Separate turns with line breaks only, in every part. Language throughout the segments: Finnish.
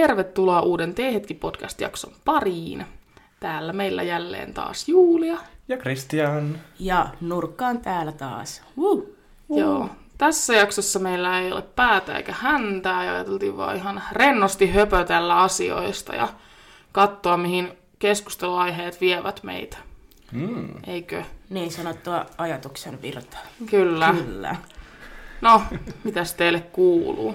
tervetuloa uuden T-hetki podcast-jakson pariin. Täällä meillä jälleen taas Julia.
Ja Christian.
Ja nurkkaan täällä taas. Woo.
Joo. Tässä jaksossa meillä ei ole päätä eikä häntää ja ajateltiin vaan ihan rennosti höpötellä asioista ja katsoa, mihin keskusteluaiheet vievät meitä.
Mm.
Eikö?
Niin sanottua ajatuksen virtaa.
Kyllä.
Kyllä.
No, mitäs teille kuuluu?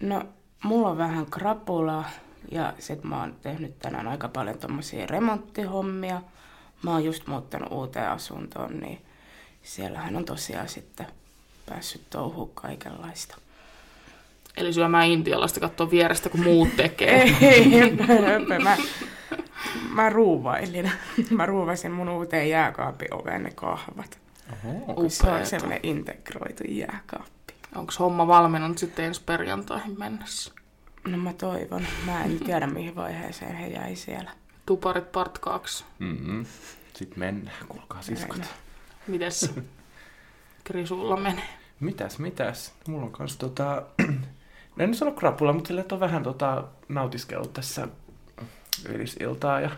No, mulla on vähän krapulaa ja sit mä oon tehnyt tänään aika paljon tommosia remonttihommia. Mä oon just muuttanut uuteen asuntoon, niin siellähän on tosiaan sitten päässyt touhuun kaikenlaista.
Eli syömään intialaista katsoa vierestä, kun muut tekee.
Ei, höpö, mä, mä ruuvailin. Mä ruuvasin mun uuteen jääkaapin oveen ne kahvat.
Oho.
Se on semmoinen integroitu jääkaappi.
Onko homma valmiinut sitten ensi perjantaihin mennessä?
No mä toivon. Mä en tiedä mihin vaiheeseen he jäi siellä.
Tuparit part 2.
Mm-hmm. Sitten mennään, kuulkaa siskot.
Näin.
Mites Krisulla menee?
Mitäs, mitäs? Mulla on kans tota... No en nyt sano krapula, mutta sille on vähän tota nautiskellut tässä eilisiltaa ja...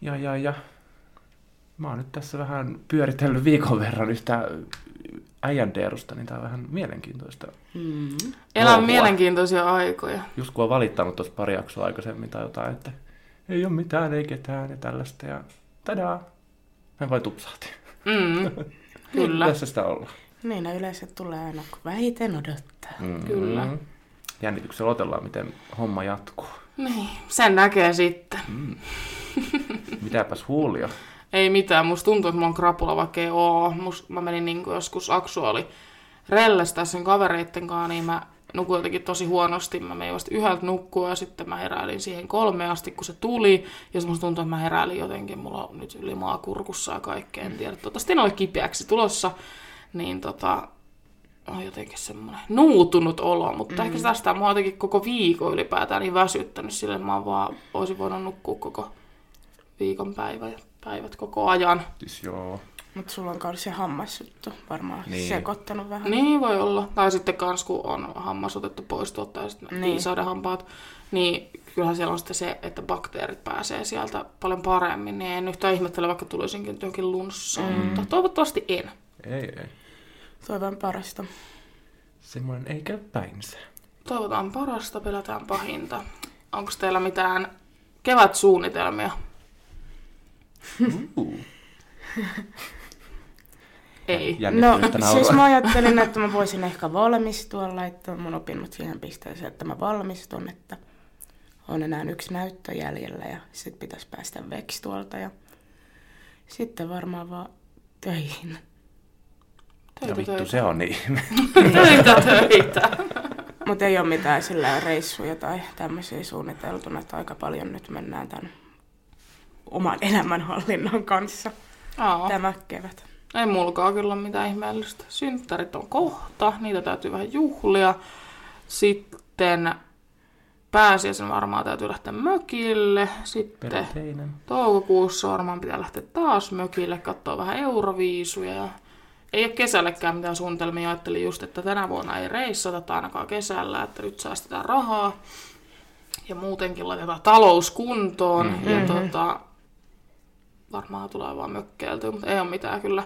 Ja, ja, ja... Mä oon nyt tässä vähän pyöritellyt viikon verran yhtä äijän deerusta, niin tää on vähän mielenkiintoista.
Mm.
Lohua.
mielenkiintoisia aikoja.
Just kun on valittanut tuossa pari jaksoa aikaisemmin tai jotain, että ei ole mitään, ei ketään ja tällaista ja tadaa. Mä vain tupsahti.
Mm, kyllä.
Tässä sitä ollaan.
Niin, ne yleensä tulee aina, kun vähiten odottaa.
Mm.
Kyllä.
Jännityksellä otellaan, miten homma jatkuu.
Niin, sen näkee sitten.
Mitäpäs huulia?
Ei mitään, musta tuntuu, että mulla on krapula, vaikka ei oo. Must, mä menin niin joskus, Aksu oli rellestää sen kavereitten kanssa, niin mä nukuin jotenkin tosi huonosti. Mä menin vasta yhdeltä nukkua ja sitten mä heräilin siihen kolme asti, kun se tuli. Ja sitten musta tuntuu, että mä heräilin jotenkin, mulla on nyt yli maakurkussa ja kaikkea, en tiedä. Toivottavasti en ole kipeäksi tulossa. Niin tota, on jotenkin semmoinen nuutunut olo, mutta mm. ehkä tästä mä oon jotenkin koko viikon ylipäätään niin väsyttänyt sille, mä vaan, olisin voinut nukkua koko viikon päivä, päivät koko ajan.
Siis joo.
Mutta sulla on myös se hammasjuttu varmaan
Niin.
sekoittanut vähän.
Niin voi olla. Tai sitten kans kun on hammas otettu pois tuolta ja sitten
Niin.
niin. hampaat, niin kyllähän siellä on sitten se, että bakteerit pääsee sieltä paljon paremmin. Niin en yhtään ihmettele, vaikka tulisinkin nyt johonkin lunssaan, mm. mutta toivottavasti en.
Ei, ei.
Toivon parasta.
Semmoinen ei käy päinsä.
Toivotaan parasta, pelätään pahinta. Onko teillä mitään kevätsuunnitelmia?
Uh.
Ei.
No, siis mä ajattelin, että mä voisin ehkä valmistua, laittaa mun opinnot siihen pisteeseen, että mä valmistun, että on enää yksi näyttö jäljellä ja sit pitäisi päästä veksi tuolta ja sitten varmaan vaan töihin.
Ja
Töitä,
vittu,
töitä.
se on niin.
töitä, töitä.
Mutta ei ole mitään sillä reissuja tai tämmöisiä suunniteltuna, että aika paljon nyt mennään tämän oman elämänhallinnan kanssa
Aa.
tämä kevät.
Ei mulkaa kyllä ole mitään ihmeellistä. Synttärit on kohta, niitä täytyy vähän juhlia. Sitten pääsiäisen varmaan täytyy lähteä mökille. Sitten
Perinteinen.
toukokuussa varmaan pitää lähteä taas mökille, katsoa vähän euroviisuja. Ja ei ole kesällekään mitään suunnitelmia. Ajattelin just, että tänä vuonna ei reissata tai ainakaan kesällä, että nyt säästetään rahaa. Ja muutenkin laitetaan talous kuntoon. Mm-hmm. Ja tota, varmaan tulee vaan mökkeiltyä, mutta ei ole mitään kyllä.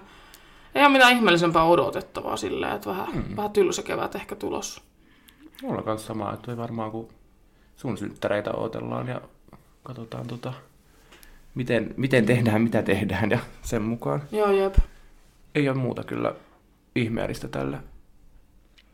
Ei ole mitään ihmeellisempää odotettavaa silleen, että vähän, mm. vähän tylsä kevät ehkä tulossa.
Mulla on kanssa sama, että ei varmaan kun sun synttäreitä odotellaan ja katsotaan tota, miten, miten tehdään, mitä tehdään ja sen mukaan.
Joo, jep.
Ei ole muuta kyllä ihmeellistä tälle,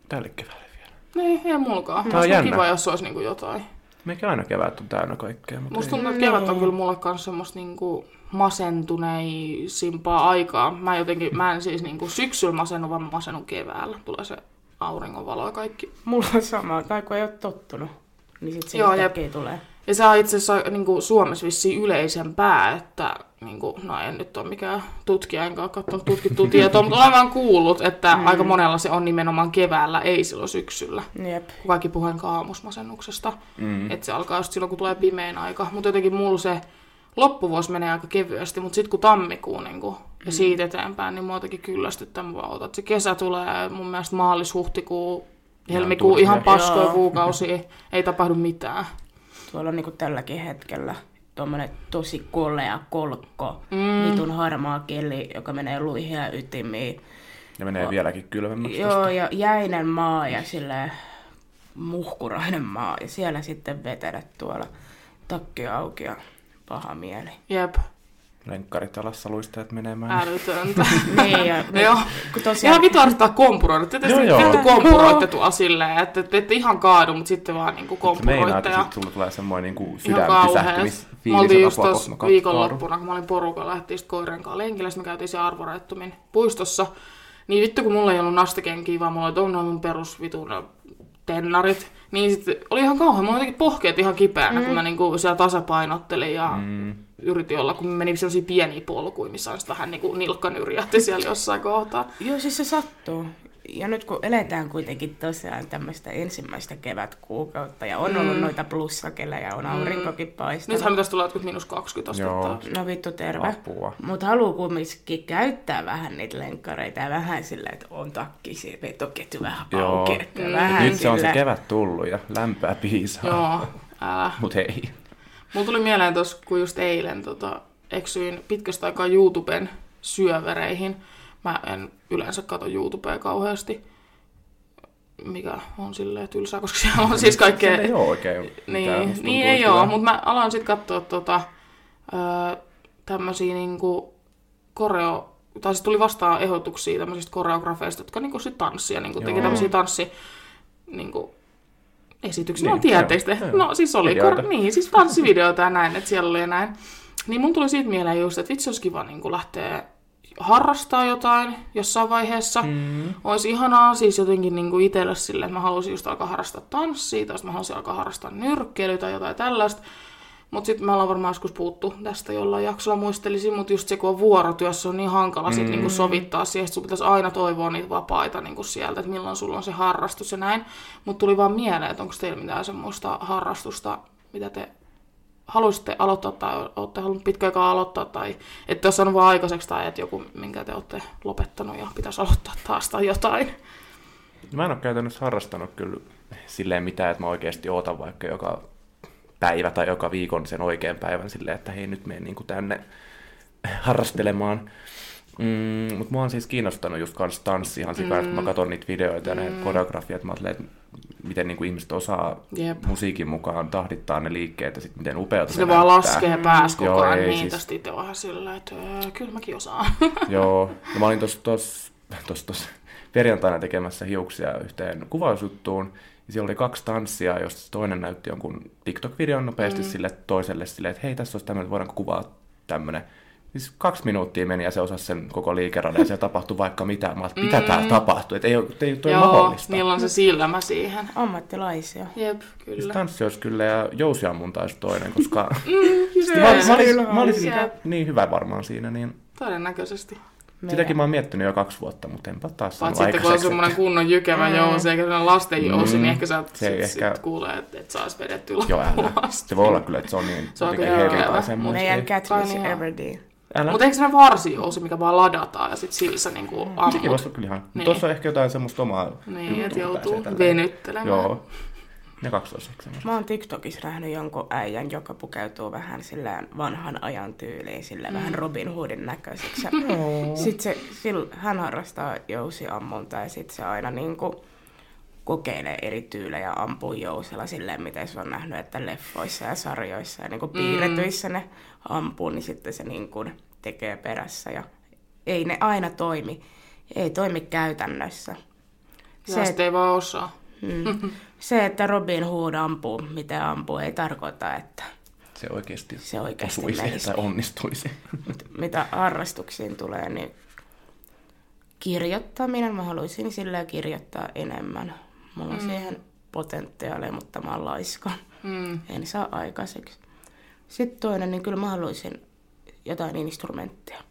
tälle keväälle vielä.
Niin, ei mulkaan.
Tää on jännä.
kiva, jos olisi niinku jotain.
Meikä aina kevät on täynnä kaikkea, mutta
Musta tuntuu, että kevät on kyllä mulle kans semmoista niinku masentuneisimpaa aikaa. Mä jotenkin, mä en siis niinku syksyllä masennu, vaan mä masennun keväällä. Tulee se auringonvalo ja kaikki.
Mulla on sama, tai kun ei ole tottunut, niin sit se
Joo,
yhtäkkiä tulee.
Ja se on itse asiassa niin Suomessa vissiin yleisempää, että niin kuin, no en nyt ole mikään tutkija, enkä ole katsonut tutkittua tietoa, mutta olen vaan kuullut, että mm. aika monella se on nimenomaan keväällä, ei silloin syksyllä.
Jep.
Kun kaikki puhuen aamusmasennuksesta,
Mm.
mm. että se alkaa just silloin, kun tulee pimeän aika. Mutta jotenkin mulla se loppuvuosi menee aika kevyesti, mutta sitten kun tammikuu niin kuin, ja siitä eteenpäin, niin mua jotenkin kyllästyttää. Otan, että se kesä tulee mun mielestä maalis-huhtikuu Helmikuu ihan paskoja
Joo.
kuukausia, ei tapahdu mitään.
Tuolla on niinku tälläkin hetkellä tuommoinen tosi kolea kolkko, mm. vitun harmaa keli, joka menee luihin ja ytimiin.
Ja menee vieläkin kylmemmäksi.
Joo, ja jäinen maa ja sille muhkurainen maa. Ja siellä sitten vetelet tuolla takki auki ja paha mieli.
Jep,
Lenkkarit alassa luistajat menemään.
älytöntä.
niin, ja
No joo.
kun tosiaan,
Ihan vitu arvittaa kompuroida. Te
Joo,
tietysti
joo.
vittu kompuroitte silleen, että te ette ihan kaadu, mutta sitten vaan niinku
Se meinaa,
kompuroitte.
että
Ja
sit sulla tulee semmoinen niin
ihan kauheas.
sydänpysähtymisfiilis.
Mä oltiin just tuossa viikonloppuna, kun mä olin porukalla, lähtiin sit koiran kanssa lenkillä, sitten me käytiin siellä Arvorettumin puistossa. Niin vittu, kun mulla ei ollut nastakenkiä, vaan mulla oli tuon mun perus vitun tennarit. Niin sitten oli ihan kauhean, mulla oli jotenkin pohkeet ihan kipeänä, mm. kun mä niinku siellä tasapainottelin ja mm. yritin olla, kun meni sellaisia pieniä polkuja, missä on sit vähän niinku nilkka nyrjähti siellä jossain kohtaa.
joo siis se sattuu. Ja nyt kun eletään kuitenkin tosiaan tämmöistä ensimmäistä kevätkuukautta ja on ollut noita plussakelejä, on aurinkokin paistanut.
Nythän pitäisi tulla jotkut miinus 20
Joo.
astetta.
No vittu terve. Mutta haluaa kumminkin käyttää vähän niitä lenkkareita ja vähän sillä, että on takki se vetoketju vähän
Joo.
auki.
Mm.
vähän
Nyt se on se
sillä-
kevät tullut ja lämpöä piisaa.
Joo, älä.
Mut hei.
Mulla tuli mieleen tuossa, kun just eilen tota, eksyin pitkästä aikaa YouTuben syövereihin. Mä en yleensä katso YouTubea kauheasti, mikä on silleen tylsää, koska siellä on siis kaikkea...
Ei ole oikein
Niin, niin ei oo, mutta mä aloin sitten katsoa tota, öö, tämmösiä niinku koreo... Tai siis tuli vastaan ehdotuksia tämmöisistä koreografeista, jotka niinku sit tanssia, niinku teki tämmöisiä tanssi... Niinku, esityksiä.
Niin,
no
joo.
No siis oli,
Videoita.
kor- niin siis tanssivideoita ja näin, että siellä oli ja näin. Niin mun tuli siitä mieleen just, että vitsi olisi kiva niin lähteä harrastaa jotain jossain vaiheessa. Mm. Olisi ihanaa siis jotenkin niin kuin itselle sille, että mä haluaisin just alkaa harrastaa tanssia, tai mä haluaisin alkaa harrastaa nyrkkeilyä tai jotain tällaista. Mutta sitten me ollaan varmaan joskus puhuttu tästä jollain jaksolla muistelisin, mutta just se, kun on vuorotyössä, on niin hankala sit niinku sovittaa siihen, että sun pitäisi aina toivoa niitä vapaita niinku sieltä, että milloin sulla on se harrastus ja näin. Mutta tuli vaan mieleen, että onko teillä mitään semmoista harrastusta, mitä te haluaisitte aloittaa tai olette halunnut pitkä aikaa aloittaa tai ette ole saanut vaan aikaiseksi tai että joku, minkä te olette lopettanut ja pitäisi aloittaa taas tai jotain.
Mä en ole käytännössä harrastanut kyllä silleen mitään, että mä oikeasti ootan vaikka joka päivä tai joka viikon sen oikean päivän silleen, että hei nyt menen niin tänne harrastelemaan. Mm, mutta mua on siis kiinnostanut just kans tanssi ihan sikaa, mm. kun mä katson niitä videoita ja ne koreografiat, mä ajattelen, että miten niin kuin ihmiset osaa
Jep.
musiikin mukaan tahdittaa ne liikkeet ja sitten miten upeata
Se vaan laskee pääs koko ajan niin,
siis-
tästä itse vähän silleen, että öö, kyllä mäkin osaan.
Joo, no mä olin tuossa perjantaina tekemässä hiuksia yhteen kuvausjuttuun, ja siellä oli kaksi tanssia, josta toinen näytti jonkun TikTok-videon nopeasti mm. sille toiselle silleen, että hei, tässä olisi tämmöinen, voidaanko kuvaa tämmöinen. Siis kaksi minuuttia meni ja se osasi sen koko liikeradan ja siellä tapahtui vaikka mitä. Mä ajattelin, mitä täällä tapahtuu, että ei, ole- ei ole toi
Joo,
mahdollista.
niillä on se silmä siihen.
Ammattilaisia.
Jep,
Siis
kyllä.
tanssi olisi kyllä ja jousiammunta olisi toinen, koska
Se-
mä, mä, olisin, mä olisin
Jep.
niin hyvä varmaan siinä, niin
Todennäköisesti.
sitäkin mä oon miettinyt jo kaksi vuotta, mutta enpä taas saanut
Paitsi sitten kun on semmoinen kunnon jykevä mm. jousi, eikä sellainen lasten jousi,
Mm.
niin ehkä sä
Se
sit,
ei
sit
ehkä-
kuulee, että et saisi vedettyä
Joo, älä. Se voi olla kyllä, että se on niin
Se on
jotenkin semmoista.
Meidän
Kai
Catfish
niin on.
Everdeen.
Älä.
Mutta eikö se varsijousi, mikä vaan ladataan ja sit sillä sä niinku
Sekin
ammut?
voisi olla kyllä ihan.
Niin.
Tuossa on ehkä jotain semmoista omaa
Niin, että joutuu venyttelemään.
Joo. Kaksoiseksi semmoista.
Mä oon TikTokissa nähnyt jonkun äijän, joka pukeutuu vähän silleen vanhan ajan tyyliin, sille vähän Robin Hoodin näköiseksi. Sitten se, sil, hän harrastaa jousiammuntaa ja sitten se aina niinku kokeilee eri tyylejä ampuu jousella silleen, miten se on nähnyt, että leffoissa ja sarjoissa ja niinku piirretyissä ne ampuu, niin sitten se niinku tekee perässä ja ei ne aina toimi. Ei toimi käytännössä.
Se,
Se,
ei vaan osaa.
Mm. Se, että Robin Hood ampuu, miten ampuu, ei tarkoita, että
Se oikeasti,
se oikeasti
osuisi
menisi.
tai onnistuisi.
Mut mitä harrastuksiin tulee, niin kirjoittaminen, mä haluaisin sillä kirjoittaa enemmän. Mulla on mm. siihen potentiaalia, mutta mä oon laiska.
Mm.
En saa aikaiseksi. Sitten toinen, niin kyllä mä haluaisin jotain instrumenttia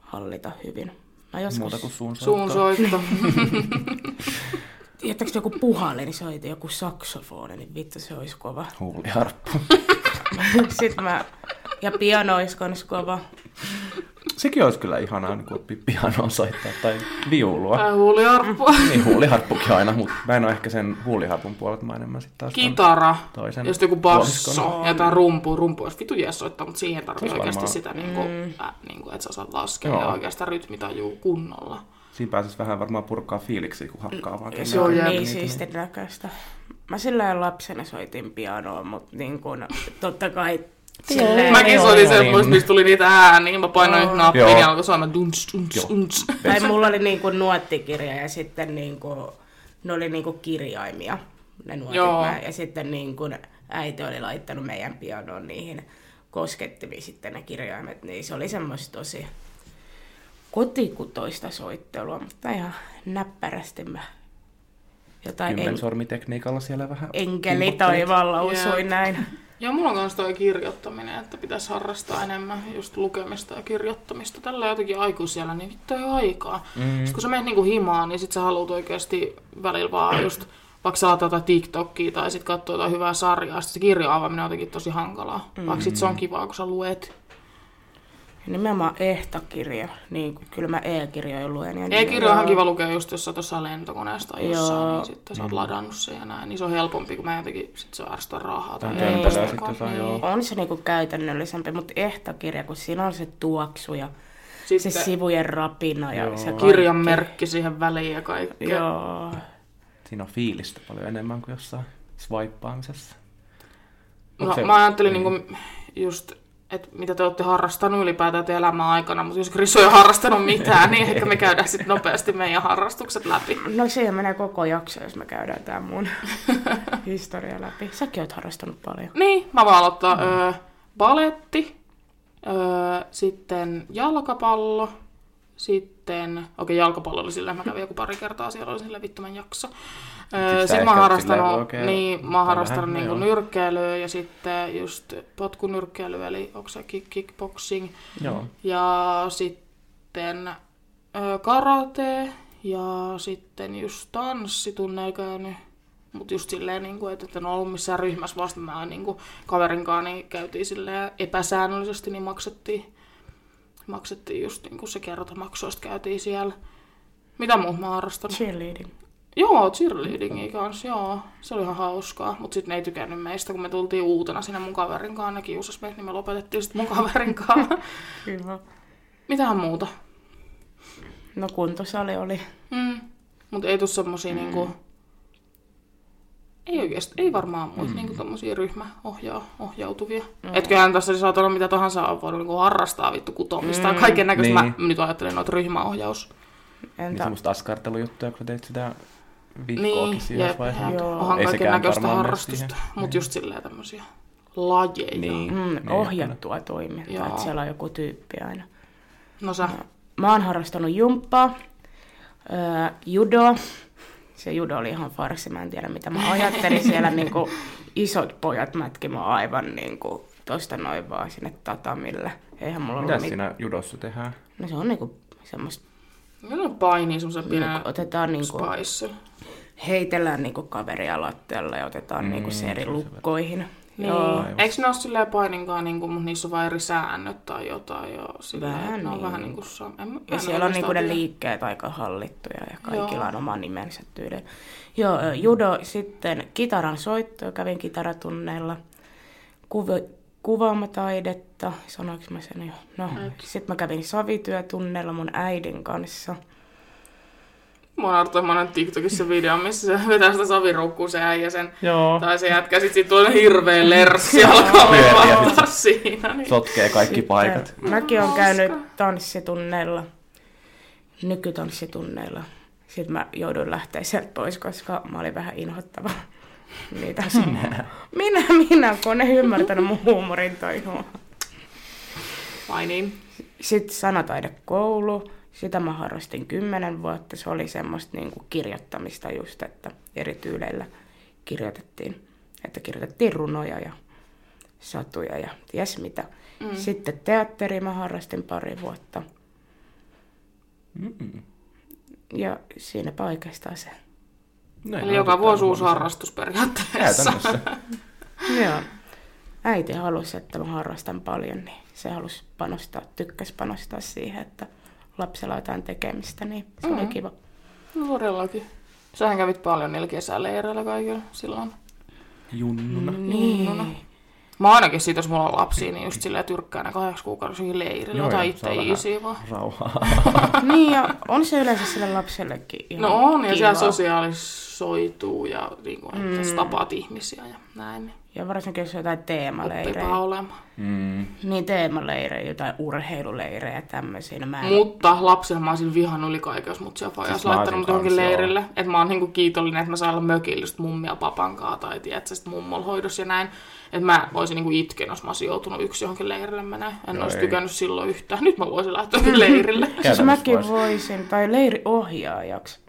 hallita hyvin. Mä joskus,
Muuta kuin suun
Suun soitto.
Tiedättekö joku puhallin, soiti joku saksofoni, niin vittu se olisi kova.
Huuliharppu.
Sitten mä, ja piano olisi kans kova.
Sekin olisi kyllä ihanaa niin oppia pianoa soittaa tai viulua.
Tai huuliharppua.
Niin, huuliharppukin aina, mutta mä en ole ehkä sen huuliharpun puolelta, mä enemmän sitten taas
Kitara.
toisen
Ja sitten joku basso ja jotain rumpu. Rumpu olisi vitu jees soittaa, mutta siihen tarvii
Se olisi
oikeasti
varmaan-
sitä, niin kuin, äh, niin kuin, että sä osaat laskea
Joo.
ja oikeastaan rytmitajuu kunnolla.
Siinä pääsisi vähän varmaan purkaa fiiliksi, kun hakkaa vaan
se on
jep.
niin siistin näköistä. Mä sillä lapsena soitin pianoa, mutta niin kun, totta kai silleen,
Mäkin soitin semmoista,
niin.
mistä tuli niitä ääniä. Mä painoin
Joo.
nappia ja alkoi soimaan duns, duns, duns.
Tai mulla oli niinku nuottikirja ja sitten niinku, ne oli niinku kirjaimia, ne nuotit.
Joo.
Mä, ja sitten niinku äiti oli laittanut meidän pianoon niihin koskettimiin sitten ne kirjaimet, niin se oli semmoista tosi kotikutoista soittelua, mutta ihan näppärästi mä jotain en,
Kymmensormitekniikalla siellä vähän
enkeli taivaalla
Jep.
usuin näin.
Ja mulla on myös toi kirjoittaminen, että pitäisi harrastaa enemmän just lukemista ja kirjoittamista. Tällä jotenkin aikuisiellä, niin vittu ei ole aikaa. Mm. Sitten kun sä menet niinku himaan, niin sit sä haluat oikeasti välillä vaan just vaikka sä laitat jotain TikTokia tai sit katsoo jotain hyvää sarjaa, sit se kirjan avaaminen on jotenkin tosi hankalaa. Mm. Vaikka sit se on kivaa, kun sä luet.
Nimenomaan ehtakirja, niin kuin kyllä mä e-kirjoja luen. Ja
E-kirja on ihan kiva lukea just, jos sä jossain lentokoneesta tai jossain,
Joo.
niin sitten sä oot ladannut sen ja näin. Niin se on helpompi, kun mä jotenkin sit se ärsyttää rahaa. Tai
Tai
Niin.
tömpelöä sitten saa, joo.
On se niinku käytännöllisempi, mutta ehtakirja, kun siinä on se tuoksu ja
Sitten
se sivujen rapina ja
Joo.
se kaikki.
kirjan merkki siihen väliin ja kaikkea.
Joo.
Siinä on fiilistä paljon enemmän kuin jossain swipeaamisessa.
No,
se-
mä ajattelin
niin.
niinku just, että mitä te olette harrastanut ylipäätään elämän aikana, mutta jos Chris ei harrastanut mitään, niin ehkä me käydään sitten nopeasti meidän harrastukset läpi.
No siihen menee koko jakso, jos me käydään tää mun historia läpi. Säkin oot harrastanut paljon.
Niin, mä voin aloittaa mm. öö, baletti, öö, sitten jalkapallo, sitten, okei okay, jalkapallo oli silleen, mä kävin joku pari kertaa, siellä oli silleen vittu mä Öö, sitten mä oon
silleen
harrastanut, niin, mä oon harrastanut
vähän, joo.
nyrkkeilyä ja sitten just potkunyrkkeily, eli onko se kick, kickboxing.
Joo.
Ja sitten ö, karate ja sitten just tanssitunneilla käynyt. Mutta just silleen, niin kuin, että en ollut missään ryhmässä, vasta mä niin kuin, kaverin kanssa niin käytiin silleen epäsäännöllisesti, niin maksettiin, maksettiin just niin kuin se kertamaksuista käytiin siellä. Mitä muut mä oon harrastanut?
Cheerleading.
Joo, cheerleadingia kanssa, joo. Se oli ihan hauskaa, mutta sitten ne ei tykännyt meistä, kun me tultiin uutena sinne mun kaverin kanssa. Ne kiusas meitä, niin me lopetettiin sitten mun kaverin kanssa.
Hyvä.
Mitähän muuta?
No kuntosali oli.
Mm. Mutta ei tuu semmosia mm. niinku... Ei oikeesti, ei varmaan muita mm. niinku tommosia ryhmäohjautuvia. Mm. Etköhän tässä saat olla mitä tahansa on voinut niinku harrastaa vittu kutomista mm. ja kaiken näköistä.
Niin.
Mä nyt ajattelen noita ryhmäohjaus.
Niin
Entä?
semmoista askartelujuttuja, kun teit sitä vihkoakin
Niin,
siinä
jep,
vaiheessa.
jep.
Joo.
Onhan
Ei
kaiken näköistä harrastusta. Mutta just silleen tämmösiä lajeja.
Niin.
Mm,
Niin,
ohjattua toimintaa,
Joo.
että siellä on joku tyyppi aina.
No sä.
Mä oon harrastanut jumppaa, öö, judo. Se judo oli ihan farsi, mä en tiedä mitä mä ajattelin. Siellä niinku isot pojat mätki mua aivan niinku tosta noin vaan sinne tatamille. Eihän mulla
Mitä
mit...
siinä judossa tehdään?
No se on niinku semmoista,
Meillä on paini semmoisen pienen
niinku, otetaan niinku,
spice.
Heitellään niinku kaveria lattialle ja otetaan niinku
Mm,
se eri
se se
lukkoihin.
Niin.
Joo.
Aivan.
Eikö ne ole silleen paininkaan, niinku, mutta niissä on vain eri säännöt tai jotain? Ja silleen,
Vähän
ne on
niin.
vähän niin kuin... Sa- en, mä
Ja
en
siellä on niinku ne liikkeet aika hallittuja ja kaikilla
Joo.
on oma nimensä tyyli. Joo, judo, sitten kitaran soitto, kävin kitaratunneilla. Kuvi, kuvaamataidetta, sanoinko mä sen jo? No, sitten mä kävin savityötunneilla mun äidin kanssa.
Mä oon arvoin monen TikTokissa video, missä se vetää sitä saviruukkuu se äijä sen.
Joo.
Tai se jätkä sit siitä tulee hirveä lerssi alkaa valtaa siinä. Niin.
Sotkee kaikki
Sitten
paikat.
Mäkin olen käynyt tanssitunneilla, nykytanssitunneilla. Sitten mä jouduin lähteä sieltä pois, koska mä olin vähän inhottava. Niitä minä. minä, minä, kun ne ymmärtänyt mun huumorin toivoa.
Vai niin?
Sitten sanataidekoulu, sitä mä harrastin kymmenen vuotta. Se oli semmoista niinku kirjoittamista just, että eri tyyleillä kirjoitettiin. Että kirjoitettiin runoja ja satuja ja ties mitä. Mm. Sitten teatteri mä harrastin pari vuotta.
Mm.
Ja siinäpä oikeastaan se.
No,
Eli joka vuosi uusi harrastus periaatteessa.
Joo. Äiti halusi, että mä harrastan paljon, niin se halusi panostaa, tykkäsi panostaa siihen, että lapsella jotain tekemistä, niin se mm. oli kiva.
No todellakin. Sähän kävit paljon niillä kesäleireillä kaikilla silloin.
Junnuna.
Niin.
Mä ainakin siitä, jos mulla on lapsia, niin just silleen tyrkkää kahdeksi.
Joo,
Ota
joo,
itse easy vaan.
Rauhaa.
niin, ja on se yleensä sille lapsellekin ihan
No on, ja
kiva.
siellä sosiaalisoituu ja niin kuin, että mm. tapaat ihmisiä ja näin. Niin
Ja varsinkin jos jotain teemaleirejä.
oppipaa olemaan.
Mm.
Niin teemaleirejä, jotain urheiluleirejä ja tämmöisiä. No mä en...
Mutta lapsena mä olisin vihannut yli kaiken, jos mut siellä fajas
Siis
laittanut mut johonkin leirille. Että mä oon niinku kiitollinen, että mä saan olla mökillä just mummia papankaa tai tiedätkö, sit mummol hoidossa ja näin. Että mä voisin niinku itken, jos mä olisin joutunut yksi johonkin leirille menee. En
Joo,
olisi
ei.
tykännyt silloin yhtään. Nyt mä voisin lähteä leirille.
Siis mäkin
vois.
voisin, tai leiriohjaajaksi.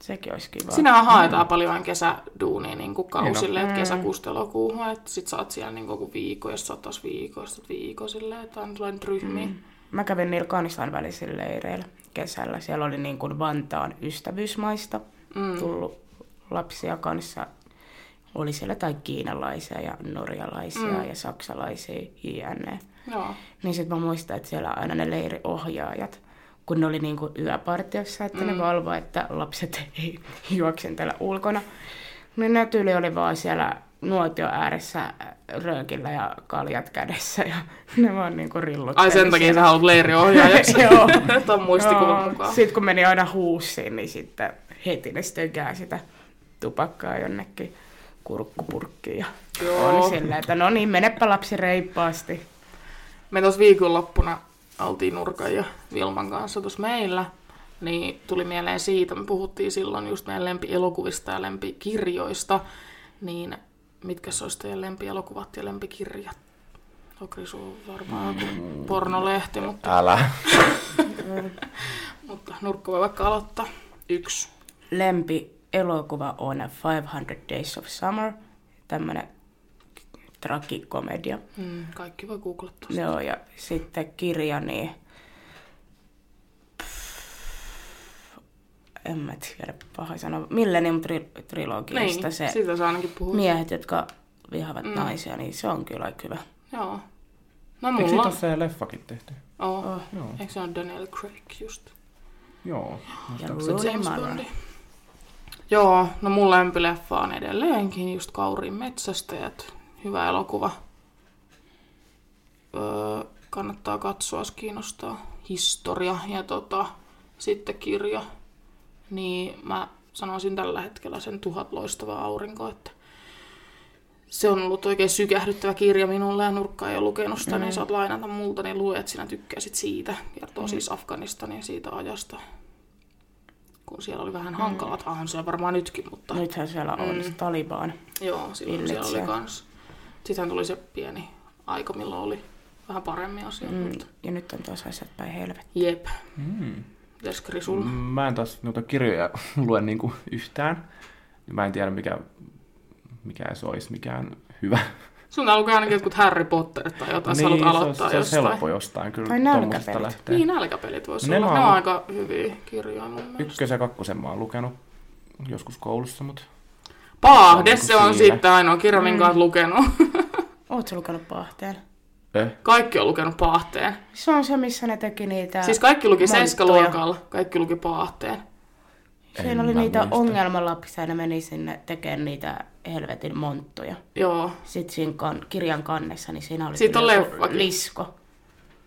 Sekin olisi kiva.
Sinähän haetaan paljon aina kesäduunia niin kuin kausille,
Mm.
että kesäkuusta elokuuhun, että sit sä oot siellä niin kuin viikko, jos sä oot taas viikko, jos oot viikko silleen, että tulee niitä ryhmiä. Mm.
Mä kävin niillä kansainvälisillä leireillä kesällä. Siellä oli niin kuin Vantaan ystävyysmaista mm. tullut lapsia kanssa. Oli siellä tai kiinalaisia ja norjalaisia mm. ja saksalaisia, jne.
Joo.
Niin sitten mä muistan, että siellä aina ne leiriohjaajat, kun ne oli niin kuin yöpartiossa, että mm. ne valvoi, että lapset ei juoksentele ulkona. Niin ne tyyli oli vaan siellä nuotio ääressä röökillä ja kaljat kädessä ja ne vaan niinku rillutteli
Ai sen takia sä haluat leiriohjaajaksi.
Joo.
Tuon muistikuvan mukaan.
Sitten kun meni aina huussiin, niin sitten heti ne stökää sitä tupakkaa jonnekin kurkkupurkkiin. Ja
Joo.
on silleen, että no niin, menepä lapsi reippaasti.
Me tuossa viikonloppuna oltiin Nurkan ja Vilman kanssa tuossa meillä, niin tuli mieleen siitä, me puhuttiin silloin just meidän lempielokuvista ja lempikirjoista, niin mitkä se olisi teidän lempielokuvat ja lempikirjat? Okrisu on varmaan joku pornolehti, mutta,
Älä.
mutta Nurkka voi vaikka aloittaa. Yksi.
Lempi elokuva on 500 Days of Summer, tämmönen trakikomedia.
Mm, kaikki voi googlettaa.
Joo, ja sitten kirja, niin... En mä tiedä, paha sanoa. Millennium tri- trilogiasta
Niin,
se
siitä saa ainakin puhua.
miehet, jotka vihaavat mm. naisia, niin se on kyllä aika hyvä.
Joo. No
Eikö
mulla
siitä
on.
ole se leffakin tehty?
Oh.
Oh.
Joo.
Eikö se ole Daniel Craig just?
Joo.
Ja
James. Bondi. Joo, no mun lempileffa on edelleenkin just Kauriin metsästäjät. Hyvä elokuva. Öö, kannattaa katsoa, jos kiinnostaa historia ja tota, sitten kirja. Niin mä sanoisin tällä hetkellä sen Tuhat loistavaa aurinko, että se on ollut oikein sykähdyttävä kirja minulle ja Nurkka ei ole lukenut sitä, mm. niin saat lainata multa, niin lue, että sinä tykkäsit siitä. Kertoo mm. siis Afganistanin siitä ajasta, kun siellä oli vähän hankalat. Mm. Onhan siellä varmaan nytkin, mutta
Nythän siellä on
Mm.
Taliban.
joo, silloin siellä
Villitsee.
oli kans. Sittenhän tuli se pieni aika, milloin oli vähän paremmin asia. Mm. Mutta
Ja nyt on taas asiat päin helvetti.
jep,
Mm.
mitäs Kri sulla?
Mä en taas noita kirjoja lue niinku yhtään. Mä en tiedä mikä, mikä se olisi mikään hyvä.
Sun lukee ainakin jotkut Harry Potter tai jotain, niin, haluat
se
aloittaa
se olisi
jostain.
helppo jostain kyllä
Tai nälkäpelit.
lähteä.
Niin, nälkäpelit voisi
Ne
olla.
mä
Ne on aika hyviä kirjoja mun mielestä.
Ykkös- ja kakkosen mä oon lukenut joskus koulussa, mutta
Paahde,
Se on
on
siinä.
sitten ainoa kirja, minkä
Mm.
oot lukenut.
Ootko lukenut Pahteen?
eh,
Kaikki on lukenut Paahteen.
Se on se, missä ne teki niitä...
Siis kaikki luki seiskaluokalla, kaikki luki Paahteen.
Siinä
En
oli niitä
muista.
ongelmalapsia ja ne meni sinne tekemään niitä helvetin monttuja.
Joo,
Sitten siinä kan, kirjan kannessa, niin siinä oli
Siitä
kyllä
on leffakin.
lisko.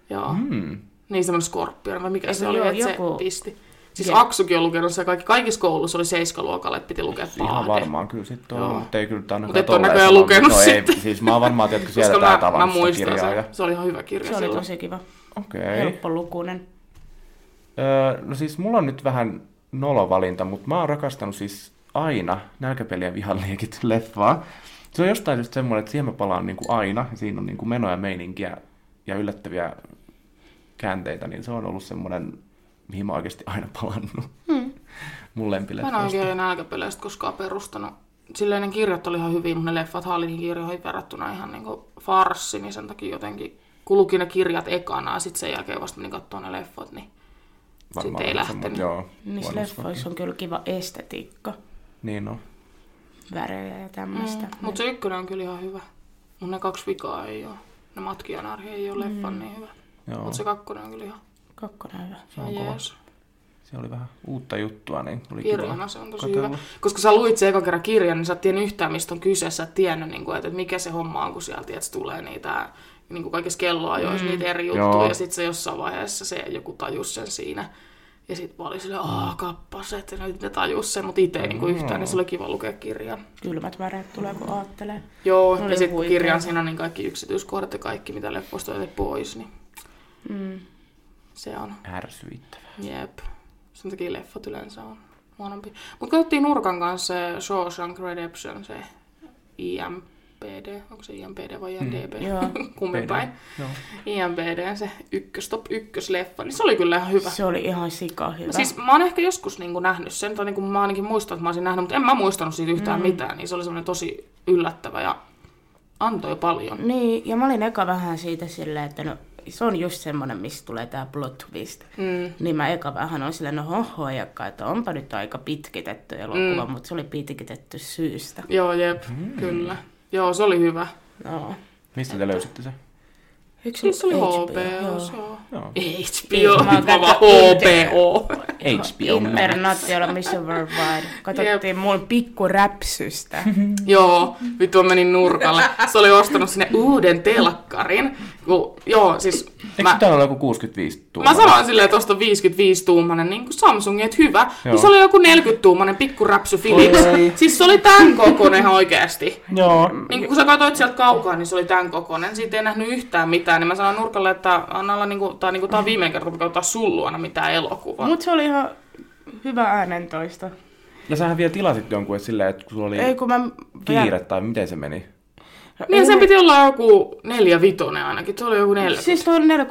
joo.
mm,
Niin semmoinen skorpioni, vai mikä
Eikö
se oli,
joo,
että se
joku-
pisti. Siis
Jep.
Aksukin on lukenut se kaikki. Kaikissa koulussa oli seiskaluokalla, että piti lukea
ihan
Paahde.
varmaan kyllä sitten on, mutta ei kyllä ainakaan
Mut et
tolleen
näköjään lukenut
no,
sitten.
Ei, siis mä oon varmaan, tiedätkö, siellä
Koska
tää
mä, mä
tavannut kirjaa. Ja...
Se oli ihan hyvä kirja
Se oli
silloin.
tosi kiva.
Okei.
Helppolukunen.
Öö, no siis mulla on nyt vähän nolovalinta, mutta mä oon rakastanut siis aina nälkäpelien vihanliekit leffaa. Se on jostain just semmoinen, että siihen mä palaan niin kuin aina. Ja siinä on niin kuin menoja, meininkiä ja yllättäviä käänteitä, niin se on ollut semmoinen, mihin mä oikeasti aina palannut.
Hmm.
Mun
Mä en oikein nälkäpeleistä koskaan perustanut. Silleen ne kirjat oli ihan hyviä, mutta ne leffat niihin kirjoihin verrattuna ihan niinku farssi, niin sen takia jotenkin kun luki ne kirjat ekana ja sitten sen jälkeen vasta menin katsoa ne leffat, niin
Varmaan
ei lähtenyt.
Joo,
Niissä leffoissa on kyllä kiva estetiikka.
Niin on.
Värejä ja tämmöistä.
mm, mutta se ykkönen on kyllä ihan hyvä. Mun ne kaksi vikaa ei ole. No Matkionarhi ei ole leffan niin hyvä. Mutta se kakkonen on kyllä ihan
Kakkonen hyvä.
se on
ihan
kova.
jees.
Se oli vähän uutta juttua, niin oli
Kirjana
kiva
se on tosi
katsella.
hyvä. Koska sä luit se ekan kerran kirjan, niin sä et tiennyt yhtään, mistä on kyse. Sä et tiennyt, niin kuin, että mikä se homma on, kun sieltä tiedät, tulee niitä niin kuin kaikissa kelloajoissa mm. niitä eri juttuja.
Joo.
Ja sitten se jossain vaiheessa se joku tajus sen siinä. Ja sitten mä olin silleen, aah kappaset, ja nyt ne tajus sen, mutta itse ei niin kuin yhtään, niin se oli kiva lukea kirjan.
Kylmät väreet tulee, kun aattelee.
Joo, ja sitten kirjan siinä on niin kaikki yksityiskohdat ja kaikki, mitä leffoista on pois, niin
Mm.
Se on
Ärsyittävä.
Jep. Sen takia leffat yleensä on huonompi. Mutta katsottiin Nurkan kanssa se Shawshank Redemption, se IMPD. Onko se IMPD vai IMDB?
Mm, joo.
Kummin päin.
Joo.
IMPD, se ykkös, top ykkösleffa. Niin se oli kyllä ihan hyvä.
Se oli ihan sika hyvä.
Siis mä oon ehkä joskus niin nähnyt sen, tai niin kuin mä ainakin muistan, että mä olisin nähnyt, mutta en mä muistanut siitä yhtään mm. mitään. Niin se oli semmoinen tosi yllättävä ja antoi paljon.
Niin, ja mä olin eka vähän siitä silleen, että no, se on just semmonen, missä tulee tää plot twist.
Mm.
Niin mä eka vähän on silleen, no hoho, että onpa nyt aika pitkitetty elokuva, mm. mutta se oli pitkitetty syystä.
Joo, jep, mm. kyllä. Joo, se oli hyvä.
No.
Mistä te löysitte se?
Eikö
Siis se oli
HBO?
HBO, joo. HBO, HBO.
HBO.
International Mission Worldwide. Katsottiin mun pikkuräpsystä.
Joo, vittu mä menin nurkalle. Se oli ostanut sinne uuden telkkarin. Kun, joo, siis
Eikö
mä,
täällä ole joku 65
mä
tuumaa?
sanoin silleen, että osta 55-tuumainen niin kuin Samsung, että hyvä. Joo.
Joo.
Niin se oli joku 40-tuumainen pikkuräpsy Philips.
Oi.
Siis se oli tän kokoinen ihan oikeasti.
Joo.
Niin kun sä katsoit sieltä kaukaa, niin se oli tän kokoinen. Siitä ei nähnyt yhtään mitään. Niin mä sanoin nurkalle, että anna olla niinku, tää, niinku, tää on viimeinen kerta, kun sun luona mitään elokuvaa.
Mutta se oli ihan hyvä äänentoisto.
Ja sähän vielä tilasit jonkun, että silleen, että kun sulla oli
Ei kun mä...
kiire tai miten se meni.
Niin sen piti olla joku neljä vitonen ainakin. Se oli joku neljä.
Siis tuo oli 4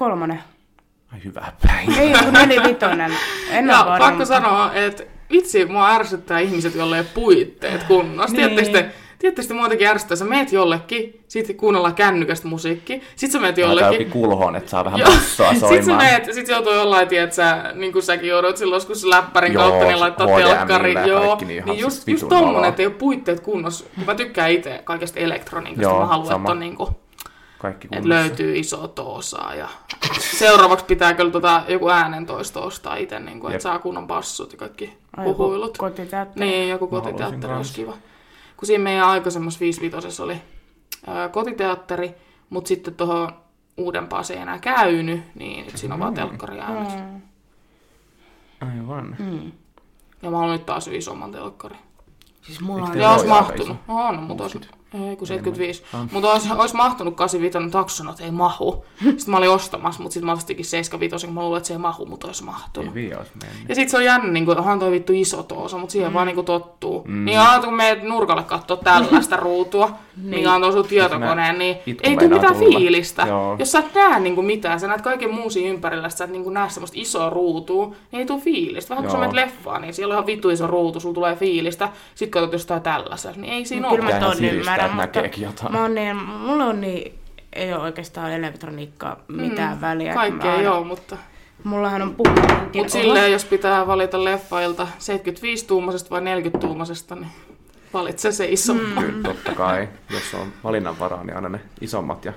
Ai hyvä päivä.
Ei joku 4 vitonen. En
Ja pakko sanoa, että vitsi, mua ärsyttää ihmiset, joille ei ole puitteet kunnossa.
Niin.
Tiedättekö te, te muutenkin ärsyttää, sä meet jollekin, sit kuunnellaan kännykästä musiikki, sit sä meet jollekin.
jokin kulhoon, että saa vähän
Joo.
bassoa
Sit sä
soimaan.
meet, sit se joutuu jollain, tiedät sä, niin kuin säkin joudut silloin joskus läppärin
Joo,
kautta, niin laittaa telkkari.
ja
Joo,
kaikki, niin
niin just,
siis
just tommonen, että ei ole puitteet kunnossa. Kun mä tykkään itse kaikesta elektroniikasta,
Joo,
mä haluan,
sama.
että on niinku,
Kaikki
että
kunnossa.
löytyy iso toosaa. Ja seuraavaksi pitää kyllä tota, joku äänentoisto ostaa itse, niin kuin, että saa kunnon bassut ja kaikki
Ai, joku
puhuilut.
Kotiteatteri.
Niin, joku kotiteatteri olisi kiva. Kun siinä meidän aikaisemmassa 55 oli ää, kotiteatteri, mutta sitten tuohon uudempaan se ei enää käynyt, niin nyt siinä on vaan telkkari äänet.
Mm.
Aivan.
Mm.
Ja mä haluan nyt taas isomman telkkari.
Siis mulla
Eikö
on...
teillä
Ja
ole
olisi mahtunut. On, mutta olisi...
60.
Ei, kun 75.
Ah.
Mutta olisi, olisi mahtunut 85, takson, että ei mahu. Sitten mä olin ostamassa, mutta sitten mä ostikin 75, kun mä luulen, että se ei mahu, mutta olisi mahtunut.
Ei olisi mennyt.
Ja sit se on jännä, niin kuin, onhan toi vittu iso toosa, mutta siihen mm. vaan niin kuin tottuu. Mm. Niin aina kun meet nurkalle katsoa tällaista ruutua, mikä on tuossa tietokoneen, niin ei tule mitään
tulla.
fiilistä.
Joo.
Jos sä et näe niin kuin mitään, sä näet kaiken muun siinä ympärillä, sä et niin kuin näe semmoista isoa ruutua, niin ei tule fiilistä. Vähän kun sä
Joo.
menet leffaan, niin siellä on ihan vittu iso ruutu, sulla tulee fiilistä. Sit katsot jostain tällaisessa, niin ei siinä
Kyllä
ole.
mä
Pitäähän
ton ymmärrän, mutta
jotain.
mä oon niin, mulla on niin, ei ole oikeastaan elektroniikkaa mitään mm, väliä.
Kaikkea
mä
ei
aina-
ole, mutta...
Mullahan on puhukin.
Mutta silleen, jos pitää valita leffailta 75-tuumaisesta vai 40-tuumaisesta, niin valitse se isomman.
Kyllä, totta kai. Jos on valinnanvaraa, niin aina ne isommat ja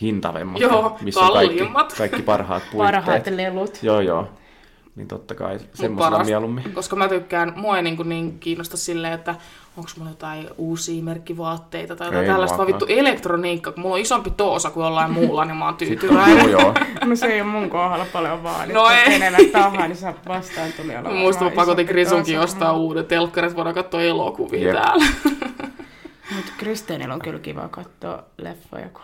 hintavemmat.
Joo,
ja missä on kaikki,
kalliimmat.
kaikki parhaat puitteet.
Parhaat lelut.
Joo, joo. Niin totta kai semmoisella mieluummin.
Koska mä tykkään, mua ei niin, niin kiinnosta silleen, että onko mulla jotain uusia merkkivaatteita tai jotain
Ei
tällaista, vaan vittu elektroniikka, kun mulla on isompi toosa kuin jollain muulla, niin mä oon
Sitten
tyytyväinen.
joo, joo.
No se ei ole mun kohdalla paljon vaadittu.
No ei.
Kenellä tahansa, niin saa vastaan tuli olla.
Mä muistan, mä pakotin Krisunkin ostaa uuden telkkarin, että voidaan katsoa elokuvia
Jep.
täällä.
Mutta Kristeenillä on kyllä kiva katsoa leffoja. Kun...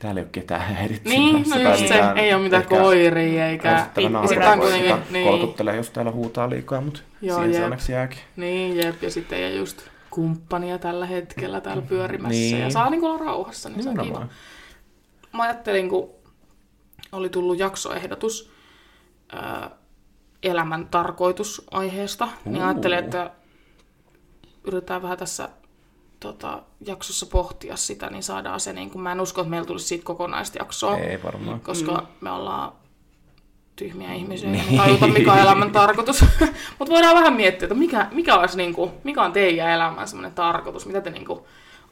Täällä ei ole ketään häiritsemässä.
Niin, no just se,
mitään
ei ole mitään
ehkä
koiria eikä...
ärsyttävä
Ja kuitenkin,
sitä
niin,
kolkuttelee, jos täällä huutaa liikaa, mutta
Joo,
siihen se
jep.
onneksi jääkin.
niin, jep, ja sitten ei ole just kumppania tällä hetkellä täällä pyörimässä
Niin.
ja saa niinku olla rauhassa, niin se on kiva.
Nimenomaan.
Mä ajattelin, kun oli tullut jaksoehdotus ää, elämän tarkoitusaiheesta, niin
Uu.
ajattelin, että yritetään vähän tässä tota, jaksossa pohtia sitä, niin saadaan se, niin kun mä en usko, että meillä tulisi siitä kokonaista jaksoa,
Ei varmaan.
koska mm. me ollaan tyhmiä ihmisiä ja me tajuta, mikä on elämän tarkoitus. Mutta voidaan vähän miettiä, että mikä, mikä, olisi, niin kuin, mikä on teidän elämän semmoinen tarkoitus, mitä te niin kuin,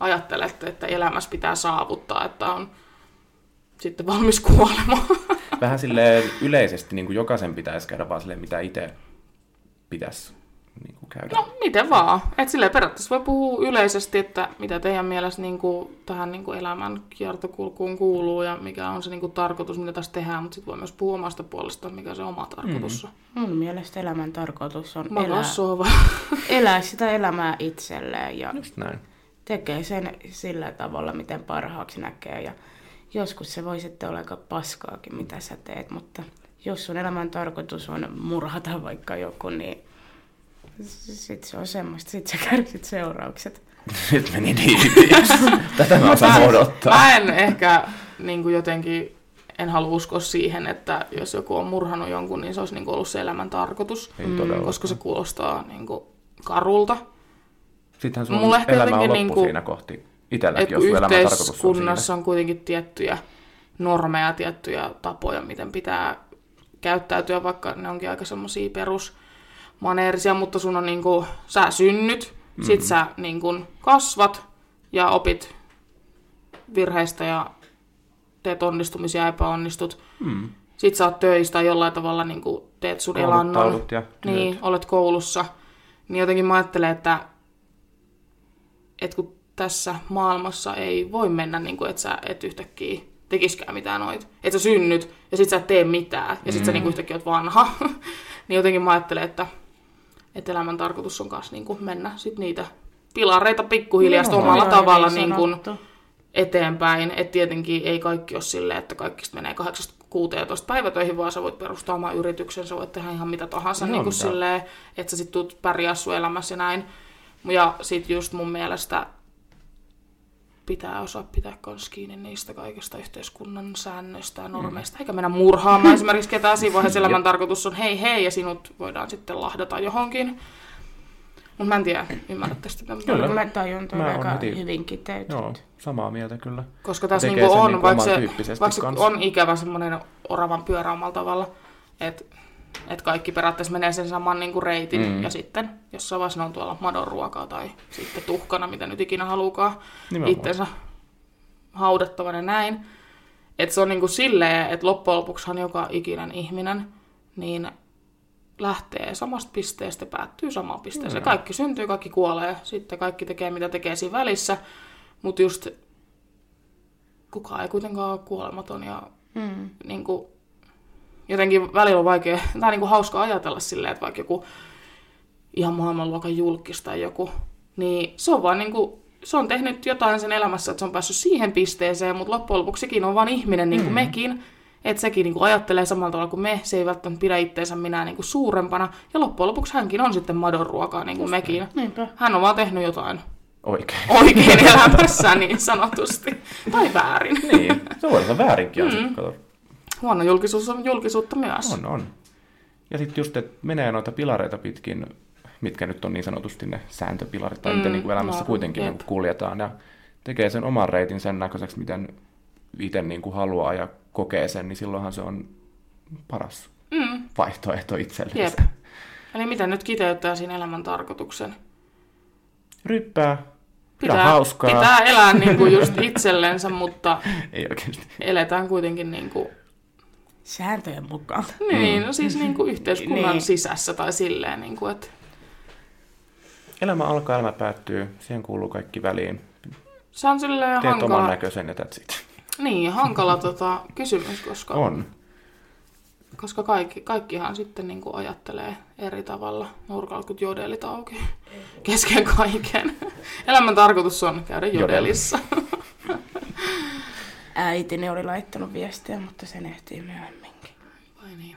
ajattelette, että elämässä pitää saavuttaa, että on sitten valmis kuolemaan.
Vähän silleen yleisesti niin kuin jokaisen pitäisi käydä vaan silleen, mitä itse pitäisi niin kuin käydä.
No, miten vaan. Et silleen periaatteessa voi puhua yleisesti, että mitä teidän mielestä niin kuin, tähän niin kuin elämän kiertokulkuun kuuluu ja mikä on se niin kuin, tarkoitus, mitä tässä tehdään, mutta sitten voi myös puhua omasta puolestaan, mikä se oma tarkoitus on.
Mun mielestä elämän tarkoitus on elää, elää sitä elämää itselleen ja
Just näin.
tekee sen sillä tavalla, miten parhaaksi näkee. Ja joskus se voi sitten olla aika paskaakin, mitä sä teet, mutta jos sun elämän tarkoitus on murhata vaikka joku, niin sit se on semmoista, sit sä kärsit seuraukset.
Nyt meni diipiksi. Tätä mä osaan odottaa.
Mä en ehkä niin kuin jotenkin, en halua uskoa siihen, että jos joku on murhannut jonkun, niin se olisi niin kuin ollut se elämän tarkoitus.
Ei todellakaan.
Koska se kuulostaa niin kuin karulta.
Sittenhän sun
Mulla
elämä on loppu
niinku-
siinä kohti. Itselläkin, jos sun elämän tarkoitus on
yhteiskunnassa on kuitenkin tiettyjä normeja, tiettyjä tapoja, miten pitää käyttäytyä, vaikka ne onkin aika semmoisia perusmaneerisia, mutta sun on niinku, sä synnyt, mm. sit sä niinku kasvat ja opit virheistä ja teet onnistumisia ja epäonnistut.
Mm.
Sit sä oot töistä tai jollain tavalla niinku teet sun elannon.
Ja työt.
Niin, olet koulussa. Niin jotenkin mä ajattelen, että, että kun tässä maailmassa ei voi mennä niin kuin, että sä et yhtäkkiä tekiskään mitään noit. Että sä synnyt ja sit sä et tee mitään ja sit mm. sä niin kuin yhtäkkiä oot vanha. niin jotenkin mä ajattelen, että, että elämän tarkoitus on kanssa niin kuin mennä sit niitä pilareita pikkuhiljaa
Joo,
omalla tavalla niin kuin,
sanottu.
eteenpäin. Että tietenkin ei kaikki ole silleen, että kaikista menee 8-16 päivätöihin, vaan sä voit perustaa oman yrityksen, sä voit tehdä ihan mitä tahansa,
Joo,
niin kuin silleen, että sä sit tulet pärjää sun elämässä ja näin. Ja sit just mun mielestä pitää osaa pitää kans kiinni niistä kaikista yhteiskunnan säännöistä ja normeista, eikä mennä murhaamaan esimerkiksi ketään siinä vaiheessa elämän tarkoitus on hei hei ja sinut voidaan sitten lahdata johonkin. Mutta mä en tiedä, ymmärrättekö sitä?
Kyllä.
Mä tajun tuon aika
heti-
hyvin kiteytetty.
Joo, samaa mieltä kyllä.
Koska tässä niinku on,
niinku
vaikka, se, vaikka se on ikävä semmoinen oravan pyörä omalla tavalla, että et kaikki periaatteessa menee sen saman niinku reitin,
Mm.
mm. ja sitten jossain vaiheessa ne on tuolla madon ruokaa tai sitten tuhkana, mitä nyt ikinä haluukaan
Nimenomaan.
itsensä haudattavan ja näin. Että se on niinku silleen, että loppujen lopuksihan joka ikinen ihminen niin lähtee samasta pisteestä ja päättyy samaan pisteeseen.
Joo.
Kaikki syntyy, kaikki kuolee, sitten kaikki tekee mitä tekee siinä välissä, mutta just kukaan ei kuitenkaan ole kuolematon ja
Mm.
niin kuin, jotenkin välillä on vaikea, tai niin kuin hauska ajatella silleen, että vaikka joku ihan maailmanluokan julkis tai joku, niin se on vaan niin kuin, se on tehnyt jotain sen elämässä, että se on päässyt siihen pisteeseen, mutta loppujen lopuksi sekin on vain ihminen niin kuin mm. mekin, että sekin niin kuin ajattelee samalla tavalla kuin me, se ei välttämättä pidä itteensä minä niin kuin suurempana, ja loppujen lopuksi hänkin on sitten madon ruokaa niin kuin mekin.
Niinpä.
Hän on vaan tehnyt jotain
Oikein.
oikein elämässään niin sanotusti, tai väärin.
niin, se voi olla väärinkin.
Mm. Huono julkisuus on julkisuutta myös.
On, on. Ja sitten just, että menee noita pilareita pitkin, mitkä nyt on niin sanotusti ne sääntöpilarit, tai mm, miten niin elämässä
no,
kuitenkin niin kuljetaan, ja tekee sen oman reitin sen näköiseksi, miten itse niin kuin haluaa ja kokee sen, niin silloinhan se on paras
Mm,
vaihtoehto itselleen.
jep. Eli miten nyt kiteyttää siinä elämän tarkoituksen?
Ryppää, pidä hauskaa.
pitää elää niin kuin just itsellensä, mutta
Ei oikeasti.
eletään kuitenkin niin kuin,
Sääntöjen mukaan.
niin, no siis niin kuin yhteiskunnan
Niin.
sisässä tai silleen, niin kuin, että
Elämä alkaa, elämä päättyy, siihen kuuluu kaikki väliin.
se on silleen
Teet oman
hankala,
näköisen ja that's it.
niin, hankala tota, kysymys, koska,
On.
koska kaikki, kaikkihan sitten niin kuin ajattelee eri tavalla. Nurkalla kun jodelit auki kesken kaiken. Elämän tarkoitus on käydä
Jodel.
Äitini oli laittanut viestiä, mutta se ehtii myöhemminkin.
Vai niin.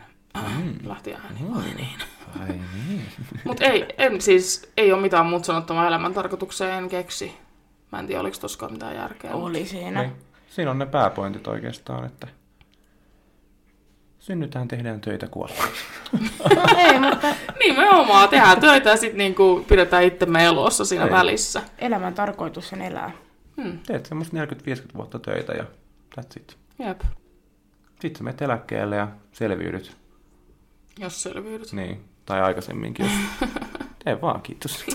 Mm. Lähti ääni.
Vai niin. Vai niin.
Mutta ei, en siis, ei ole mitään muuta sanottavaa elämän tarkoitukseen, en keksi. Mä en tiedä, oliko toskaan mitään järkeä.
Oli siinä.
Niin. Siinä on ne pääpointit oikeastaan, että synnytään, tehdään töitä, kuollaan.
Ei, mutta
Nimenomaan, tehdään töitä ja sitten niinku pidetään itsemme elossa siinä
Ei.
välissä.
elämän tarkoitus on elää.
Hmm,
Teet semmoista 40-50 vuotta töitä ja that's it.
jep,
Sitten sä menet eläkkeelle ja selviydyt.
jos selviydyt.
Niin, tai aikaisemminkin. Jos... Tee vaan, kiitos.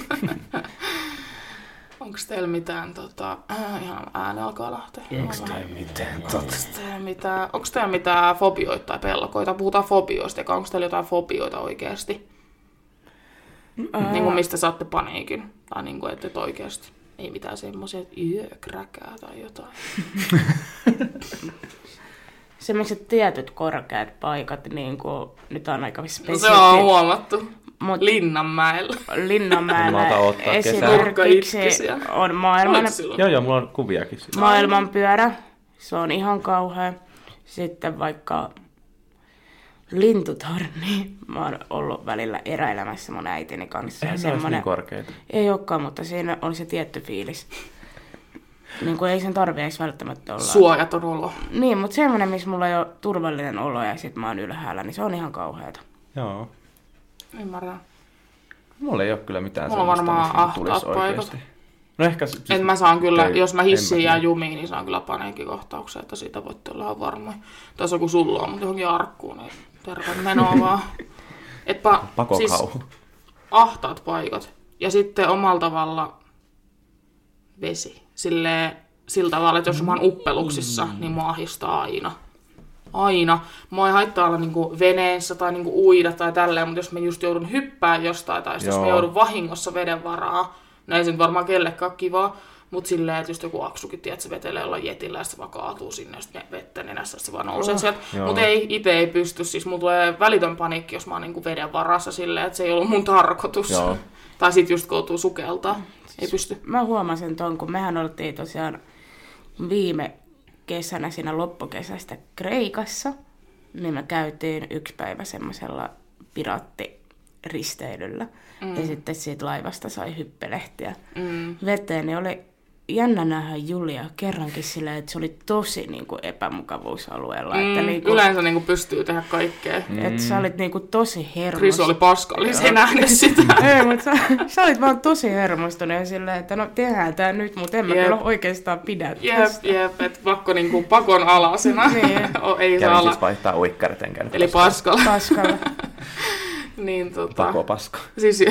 Onko teillä mitään, tota, äh, ihan ääni alkaa lähteä.
Onks teillä mitään
Onko teillä mitään, onko teillä mitään fobioita tai pelkoita? Puhutaan fobioista, eikä onko teillä jotain fobioita oikeasti?
Ää,
Niin kuin mistä saatte paniikin? Tai niin kuin, että et oikeasti. Ei mitään semmoisia, että yö, kräkää tai jotain.
Semmoiset tietyt korkeat paikat, niin kuin nyt on aika
No
spesifi.
se on huomattu.
Mut
Linnanmäellä.
Linnanmäellä esimerkiksi on maailman?
Joo, joo, mulla on kuviakin siitä.
maailmanpyörä. Se on ihan kauhea. Sitten vaikka lintutorni. Mä oon ollut välillä eräilemässä mun äitini kanssa.
Eihän olisi
semmonen-
niin korkeita.
Ei olekaan, mutta siinä on se tietty fiilis. Niin kuin ei sen tarvi edes välttämättä olla.
Suojaton olo.
Niin, mutta semmoinen, missä mulla ei ole turvallinen olo ja sit mä oon ylhäällä, niin se on ihan kauheata.
Joo.
Ymmärrän.
Mulla ei ole kyllä mitään
Mulla on
semmoista,
varmaan
tulisi
ahtaat paikat.
oikeasti. No ehkä... Siis,
Et mä saan kyllä,
ei-
jos mä hissiin ja jumiin, niin saan kyllä paniikkikohtauksia, että siitä voitte olla ihan varmoja. Tässä kun sulla on, mutta johonkin arkkuun, niin terve menoa vaan. Et pa, siis
Pakokauhu.
ahtaat paikat. Ja sitten omalla tavalla vesi. Silleen, sillä tavalla, että jos mä oon uppeluksissa, niin mua ahistaa aina. Aina. Mua ei haittaa olla niinku veneessä tai niinku uida tai tälleen, mutta jos mä just joudun hyppää jostain tai jos mä joudun vahingossa veden varaa, no ei se nyt varmaan kellekään kivaa, mutta silleen, että just joku aksukin, tiedät, se vetelee olla jetillä ja se vaan kaatuu sinne, ja sitten vettä nenässä, se vaan nousee
Oh,
sieltä. Mutta ei, itse ei pysty, siis mulla tulee välitön paniikki, jos mä oon niinku veden varassa silleen, että se ei ollut mun tarkoitus.
Joo.
Tai sit just kun joutuu sukeltaa, ei pysty.
Mä huomasin ton, kun mehän oltiin tosiaan viime kesänä siinä loppukesästä Kreikassa, niin me käytiin yksi päivä semmoisella pirattiristeilyllä. Mm. Ja sitten siitä laivasta sai hyppelehtiä
Mm.
veteen, niin oli jännä nähdä Julia kerrankin silleen, että se oli tosi niin kuin epämukavuusalueella.
Mm,
että niin kuin,
Yleensä niinku pystyy tehdä kaikkea.
Mm.
että sä olit niin kuin tosi hermostunut.
Krisu oli paskallinen, se ei nähnyt sitä.
Ei, mutta sä, sä olit vaan tosi hermostunut ja silleen, että no tehdään tää nyt, mutta en mä
Jep.
kyllä oikeastaan pidä
Jep,
tästä.
jep, että pakko niinku pakon alasena.
Niin.
O, ei saa
Kävin
olla.
siis vaihtaa uikkarit,
Eli
paskalla.
paskalla. Niin tota...
Pakopaska.
Siis,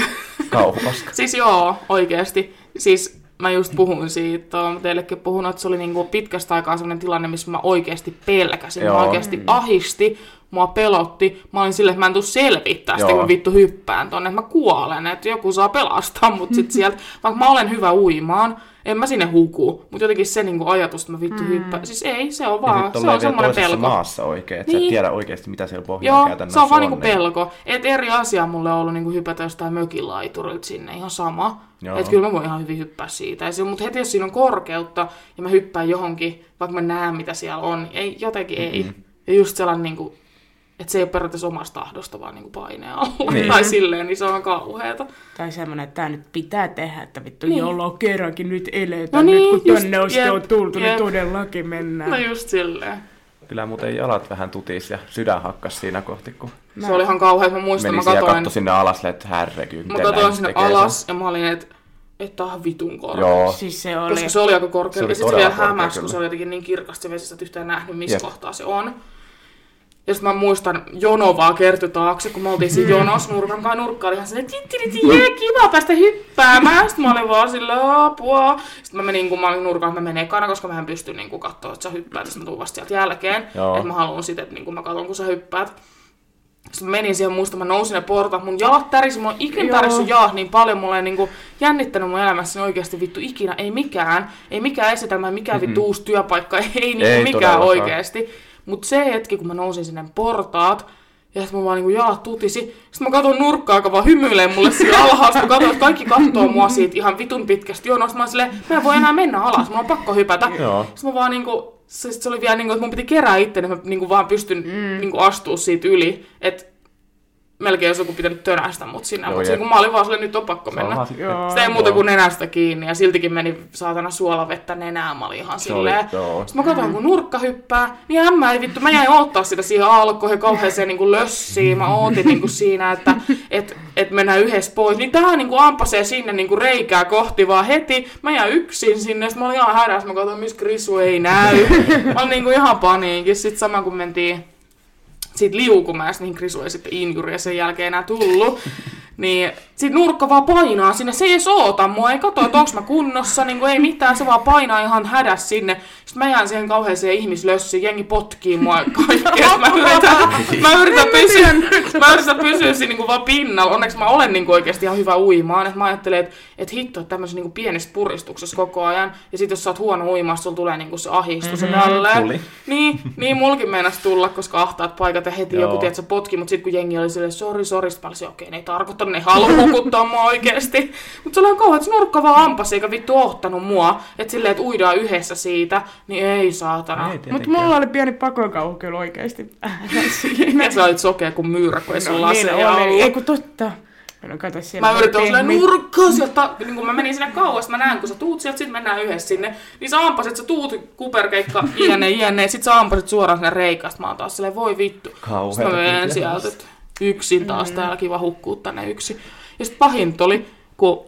Kauhupaska.
siis joo, oikeesti. Siis mä just puhun siitä, oon teillekin puhunut, että se oli niinku pitkästä aikaa sellainen tilanne, missä mä oikeasti pelkäsin.
Joo.
Mä oikeasti ahisti, mua pelotti. Mä olin silleen, että mä en tuu selvittää sitä,
Joo.
kun vittu hyppään tonne, että mä kuolen, että joku saa pelastaa mut sit sieltä. Vaikka mä olen hyvä uimaan, en mä sinne huku. Mutta jotenkin se niinku ajatus, että mä vittu hyppään. Siis ei, se on vaan, se on
vielä
semmoinen
toisessa
pelko.
maassa oikein, että sä
Niin.
et tiedä oikeasti, mitä siellä pohjalla
Joo,
käytännössä
se on vaan niinku
niin-
pelko. Et eri asia mulle on ollut niinku hypätä jostain mökilaiturilta sinne, ihan sama.
Joo.
Et kyllä mä voin ihan hyvin hyppää siitä. Mutta heti jos siinä on korkeutta ja mä hyppään johonkin, vaikka mä näen mitä siellä on, niin ei, jotenkin ei.
Mm-hmm.
Ja just sellainen, niinku, että se ei ole periaatteessa omasta tahdosta, vaan niinku paineen alla
Niin.
tai silleen, niin se on kauheeta.
Tai semmoinen, että tämä nyt pitää tehdä, että vittu
Niin.
niin. jolo kerrankin nyt eletään.
No
nyt
niin,
kun tänne
just,
asti
jep,
on tultu,
jep.
niin todellakin mennään.
No just silleen.
Kyllä muuten jalat vähän tutis ja sydän hakkas siinä kohti, kun
Se oli ihan kauhea, että mä muistan, mä
ja
katoin,
sinne alas, että herregud,
mä katoin
näin
sinne
tekee sen?
alas ja mä olin, että että on vitun korkea.
Joo,
Siis se oli...
Koska se oli aika korkea.
Se oli
ja sitten vielä hämäsi, kun se oli jotenkin niin kirkasta se vesi, että et yhtään nähnyt, missä
Jep.
kohtaa se on. Ja sitten mä muistan, jono vaan kertyi taakse, kun me oltiin siinä jonossa nurkan kanssa. Nurkka oli ihan silleen, titti, jee, kiva päästä hyppäämään. Sitten mä olin vaan sillä apua. Sitten mä menin, kun mä olin nurkalla, että mä menen ekana, koska mä en pysty niin katsoa, että sä hyppäät. Sitten mä tuun vasta sieltä jälkeen. Että mä haluan sitten, että niin mä katson, kun sä hyppäät. Sitten mä menin siihen muista, mä nousin ne portaat, mun jalat tärisi, mulla on ikinä tärissyt jalat niin paljon, mulla ei niinku jännittänyt mun elämässäni oikeasti vittu ikinä, ei mikään, ei mikään esitelmä, mikään vittu uusi työpaikka, ei, niinku
Ei
mikään oikeasti. Mutta se hetki, kun mä nousin sinne portaat, ja sitten mä vaan niinku jalat tutisi. Sitten mä katson nurkkaa, joka vaan hymyilee mulle siinä alhaalla. Sitten mä katson, että kaikki katsoo mua siitä ihan vitun pitkästä jonosta. Mä oon silleen, mä en voi enää mennä alas, mun on pakko hypätä.
Joo.
Sitten mä vaan niinku, se, se oli vielä niinku, että mun piti kerää itteni, että mä niinku vaan pystyn mm. niinku astua siitä yli. Et melkein jos joku pitänyt tönästä mut sinne,
Joo,
mutta
jep.
kun mä olin vaan silleen, nyt on pakko mennä.
sitten-
Joo.
Ei muuta
Joo.
kuin nenästä kiinni ja siltikin meni saatana suolavettä nenään, mä olin ihan
Se oli,
silleen.
joo.
Sitten mä katsoin, kun nurkka hyppää, niin ämmä ei vittu, mä jäin odottaa sitä siihen alkoon ja kauheeseen niin lössiin. Mä ootin niin kuin siinä, että et, et mennään yhdessä pois. Niin tää niin kuin ampasee sinne niin kuin reikää kohti vaan heti. Mä jäin yksin sinne, sitten mä olin ihan hädässä. Mä katsoin, missä Krisu ei näy. Mä olin niin kuin ihan paniikin. Sitten sama kun mentiin siitä liukumäessä, niin Krisu ei sitten injuria sen jälkeen enää tullut. Niin sit nurkka vaan painaa sinne, se ei edes oota mua, ei katso, että onks mä kunnossa, niin ei mitään, se vaan painaa ihan hädäs sinne. Sitten mä jään siihen kauheeseen ihmislössiin, jengi potkii mua kaikkea. Mä yritän, mä yritän pysyä, mä yritän pysyä siinä niin vaan pinnalla. Onneksi mä olen niin oikeasti ihan hyvä uimaan. Et mä ajattelen, että et hitto, että tämmöisessä niin pienessä puristuksessa koko ajan. Ja sit jos sä oot huono uimaan, sulla tulee niin se ahistus mm-hmm. ja tälleen.
Tuli.
Niin, niin mulkin meinas tulla, koska ahtaat paikat ja heti
Joo.
joku tiedät, sä potki, mutta sitten kun jengi oli silleen, sori, sori, okei, ne ei tarkoittanut, ne ei halua hukuttaa mua oikeesti. Mutta se oli kauhean, että se nurkka vaan ampas eikä vittu ohtanut mua. Että silleen, että uidaan yhdessä siitä, niin ei saatana.
Ei
Mutta mulla oli pieni pakokauhu kyllä siinä.
Ja sä olit sokea kuin myyrä, kun ei sun
No,
laseja
niin oli.
ollut.
Ei kun totta. No kato siellä.
Mä yritin olla nurkkaa sieltä, niin kun mä menin sinne kauas, mä näen, kun sä tuut sieltä, sit mennään yhdessä sinne. Niin sä ampasit, sä tuut kuperkeikka, jne, jne, sit sä ampasit suoraan sinne reikasta. Mä oon taas silleen, voi vittu.
Kauheeta
Sitten mä menen sieltä, yksin taas täällä kiva hukkuu tänne yksin. Ja sitten pahinta oli, kun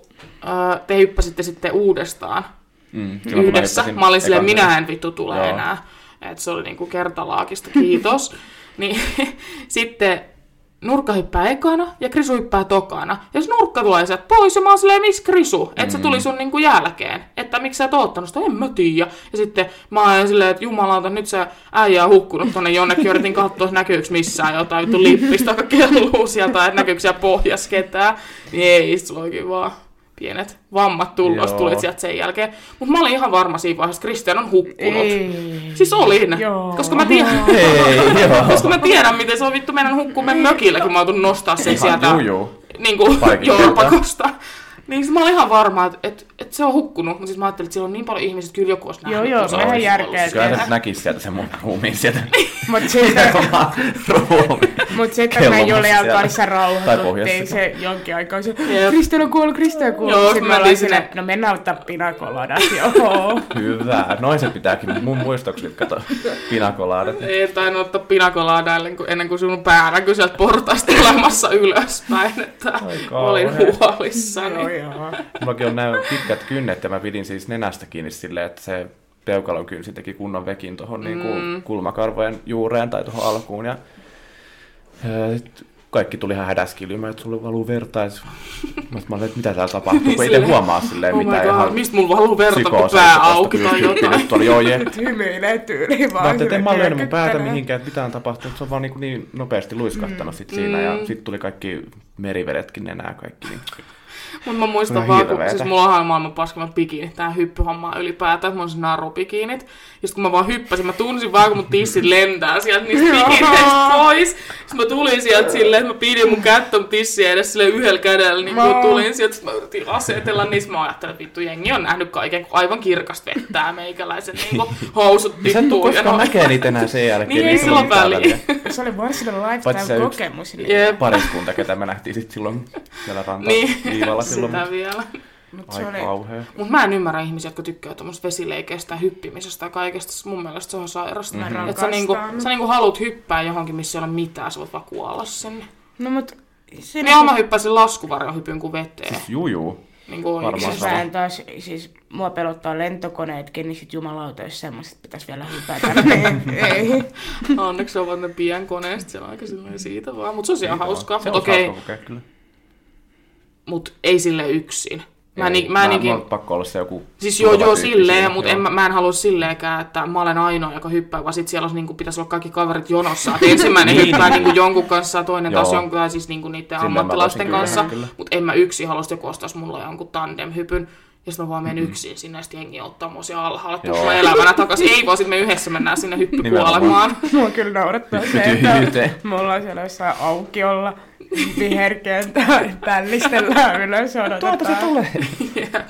äh, te hyppäsitte sitten uudestaan
Mm,
yhdessä.
hyppäsin
Mä olin silleen, minä en vittu tule
Joo.
enää. Et se oli niinku kertalaakista, kiitos. niin sitten Nurkka hyppää ekana ja Krisu hyppää tokana. Ja jos Nurkka tulee sieltä pois ja mä oon silleen, missä Krisu? Että se tuli sun niinku jälkeen. Että miksi sä et oottanut sitä? En mä tiedä. Ja sitten mä oon silleen, että jumalauta, nyt se äijä on hukkunut tonne jonnekin. Yritin katsoa, että näkyykö missään jotain vittu lippistä, joka kelluu sieltä, että näkyykö siellä pohjassa ketään. Niin ei, olikin vaan pienet vammat tullut,
Joo.
tulit sieltä sen jälkeen. Mutta mä olin ihan varma siinä vaiheessa, että Christian on hukkunut.
Ei.
Siis olin,
Joo.
koska mä tiedän,
Ei, joo.
koska mä tiedän, miten se on vittu meidän hukkumen mökillä, kun mä oon nostaa sen
Ihan
sieltä
juu, juu.
niin kuin
Parikin
jorpakosta. Niin sit mä olin ihan varma, että, että, että se on hukkunut, mutta siis mä ajattelin, että siellä on niin paljon ihmisiä, että kyllä joku olisi nähnyt.
Joo, joo,
se
vähän järkeä, että-
Kyllä
siellä.
sä nyt näkis sieltä sen mun ruumiin sieltä.
Mut sitten,
Oma ruumi.
mut me Julian
siellä.
kanssa
Tai
rauhoituttiin se jonkin aikaa. Se. Kristian on kuollut, Kristian on kuollut.
Joo,
Sitten
mä
me
olin
sinne, no mennään ottaa pinakoladat, joo.
Hyvä. Noin se pitääkin. Mun muistoksi kato pinakolaadat.
Ei tainnut ottaa pinakolaada ennen kuin, ennen kuin sun pää näkyi sieltä portaista tulemassa ylöspäin, että olin huolissani.
Mullakin on nämä pitkät kynnet ja mä pidin siis nenästä kiinni silleen, että se peukalon kynsi teki kunnon vekin tuohon mm. niinku kulmakarvojen juureen tai tuohon alkuun. Ja, ja sit kaikki tuli ihan hädäskilymään, että sulle valuu verta. Ja mä olin, että mitä täällä tapahtuu, kun ei te
Silleen,
huomaa silleen
Oh god,
ihan
mistä mulla valuu verta, kun pää auki tai jotain?
Nyt oli joo, je.
Hymyilee tyyliin vaan.
Mä ajattelin, että en mä löydä mun päätä mihinkään, että mitään tapahtuu. Se on vaan niin, niin nopeasti luiskahtanut sit siinä ja sitten tuli kaikki merivedetkin nenää kaikki. Niin.
Mutta mä muistan
Ihan
vaan, kun, siis mulla on maailman paskimmat bikinit, tää hyppyhomma ylipäätään, että mulla on se narubikinit. Ja sit kun mä vaan hyppäsin, mä tunsin vaan, kun mun tissit lentää sieltä niistä bikineistä pois. Sitten mä tulin sieltä silleen, että mä pidin mun kättä mun tissiä edes sille yhdellä kädellä, niin kun
Mä-
tulin sieltä, sit mä yritin asetella, niin sit mä ajattelin, että vittu jengi on nähnyt kaiken, kun aivan kirkasta vettää meikäläisen niin housut
Sä et koskaan näkee niitä enää sen jälkeen.
Niin, ei ole väliä.
täällä
Se oli varsinainen
yksi.
lifestyle-kokemus. Niin.
Pariskunta, ketä me nähtiin sit silloin siellä
Niin,
rantaviivalla silloin.
sitä
mut-
vielä.
Mut se oli.
Mutta mä en ymmärrä ihmisiä, jotka tykkää tuommoista vesileikeistä ja hyppimisestä ja kaikesta. Mun mielestä se on sairasta. Mm-hmm. Että sä, niinku, sä niinku haluat hyppää johonkin, missä ei ole mitään, sä voit vaan kuolla sinne.
no mut... Siinä
Niin joo, mä hyppäsin laskuvarjon hypyn kuin veteen.
Siis juu, juu.
Niinku
varmaan sama.
Mä en taas, siis mua pelottaa lentokoneetkin, niin sit jumalauta, jos semmoset pitäis vielä hypätä. niin ei.
Onneksi ovat ne pienkoneesta, se on aika silleen siitä vaan. Mutta se on ihan hauskaa.
Se
Mutta
on
okei,
hauska kokea kyllä.
mut ei sille yksin. Mä,
Ei,
ni, mä,
mä,
niinkin,
mulla on pakko olla se joku...
Siis joo, joo, silleen,
siinä,
mutta en, mä- mä en halua silleenkään, että mä olen ainoa, joka hyppää, vaan sit siellä olisi, niin pitäisi olla kaikki kaverit jonossa. Että ensimmäinen
Niin.
hyppää niin jonkun kanssa ja toinen taas jonkun, tai siis niin niiden
Silleen mä
ammattilaisten kanssa. Mutta en mä yksin halua, että joku ostaisi mulle jonkun tandem-hypyn. Ja sitten mä vaan menen
Mm-hmm.
yksin sinne, ja sitten jengi ottaa mua siellä alhaalla, että
Joo.
mä elävänä takaisin. Ei vaan, sit me yhdessä mennään sinne hyppykuolemaan.
Mua kyllä naurattaa se, että mulla on siellä jossain aukiolla viherkentää, pällistellään ylös odotetaan.
Tuolta se tulee.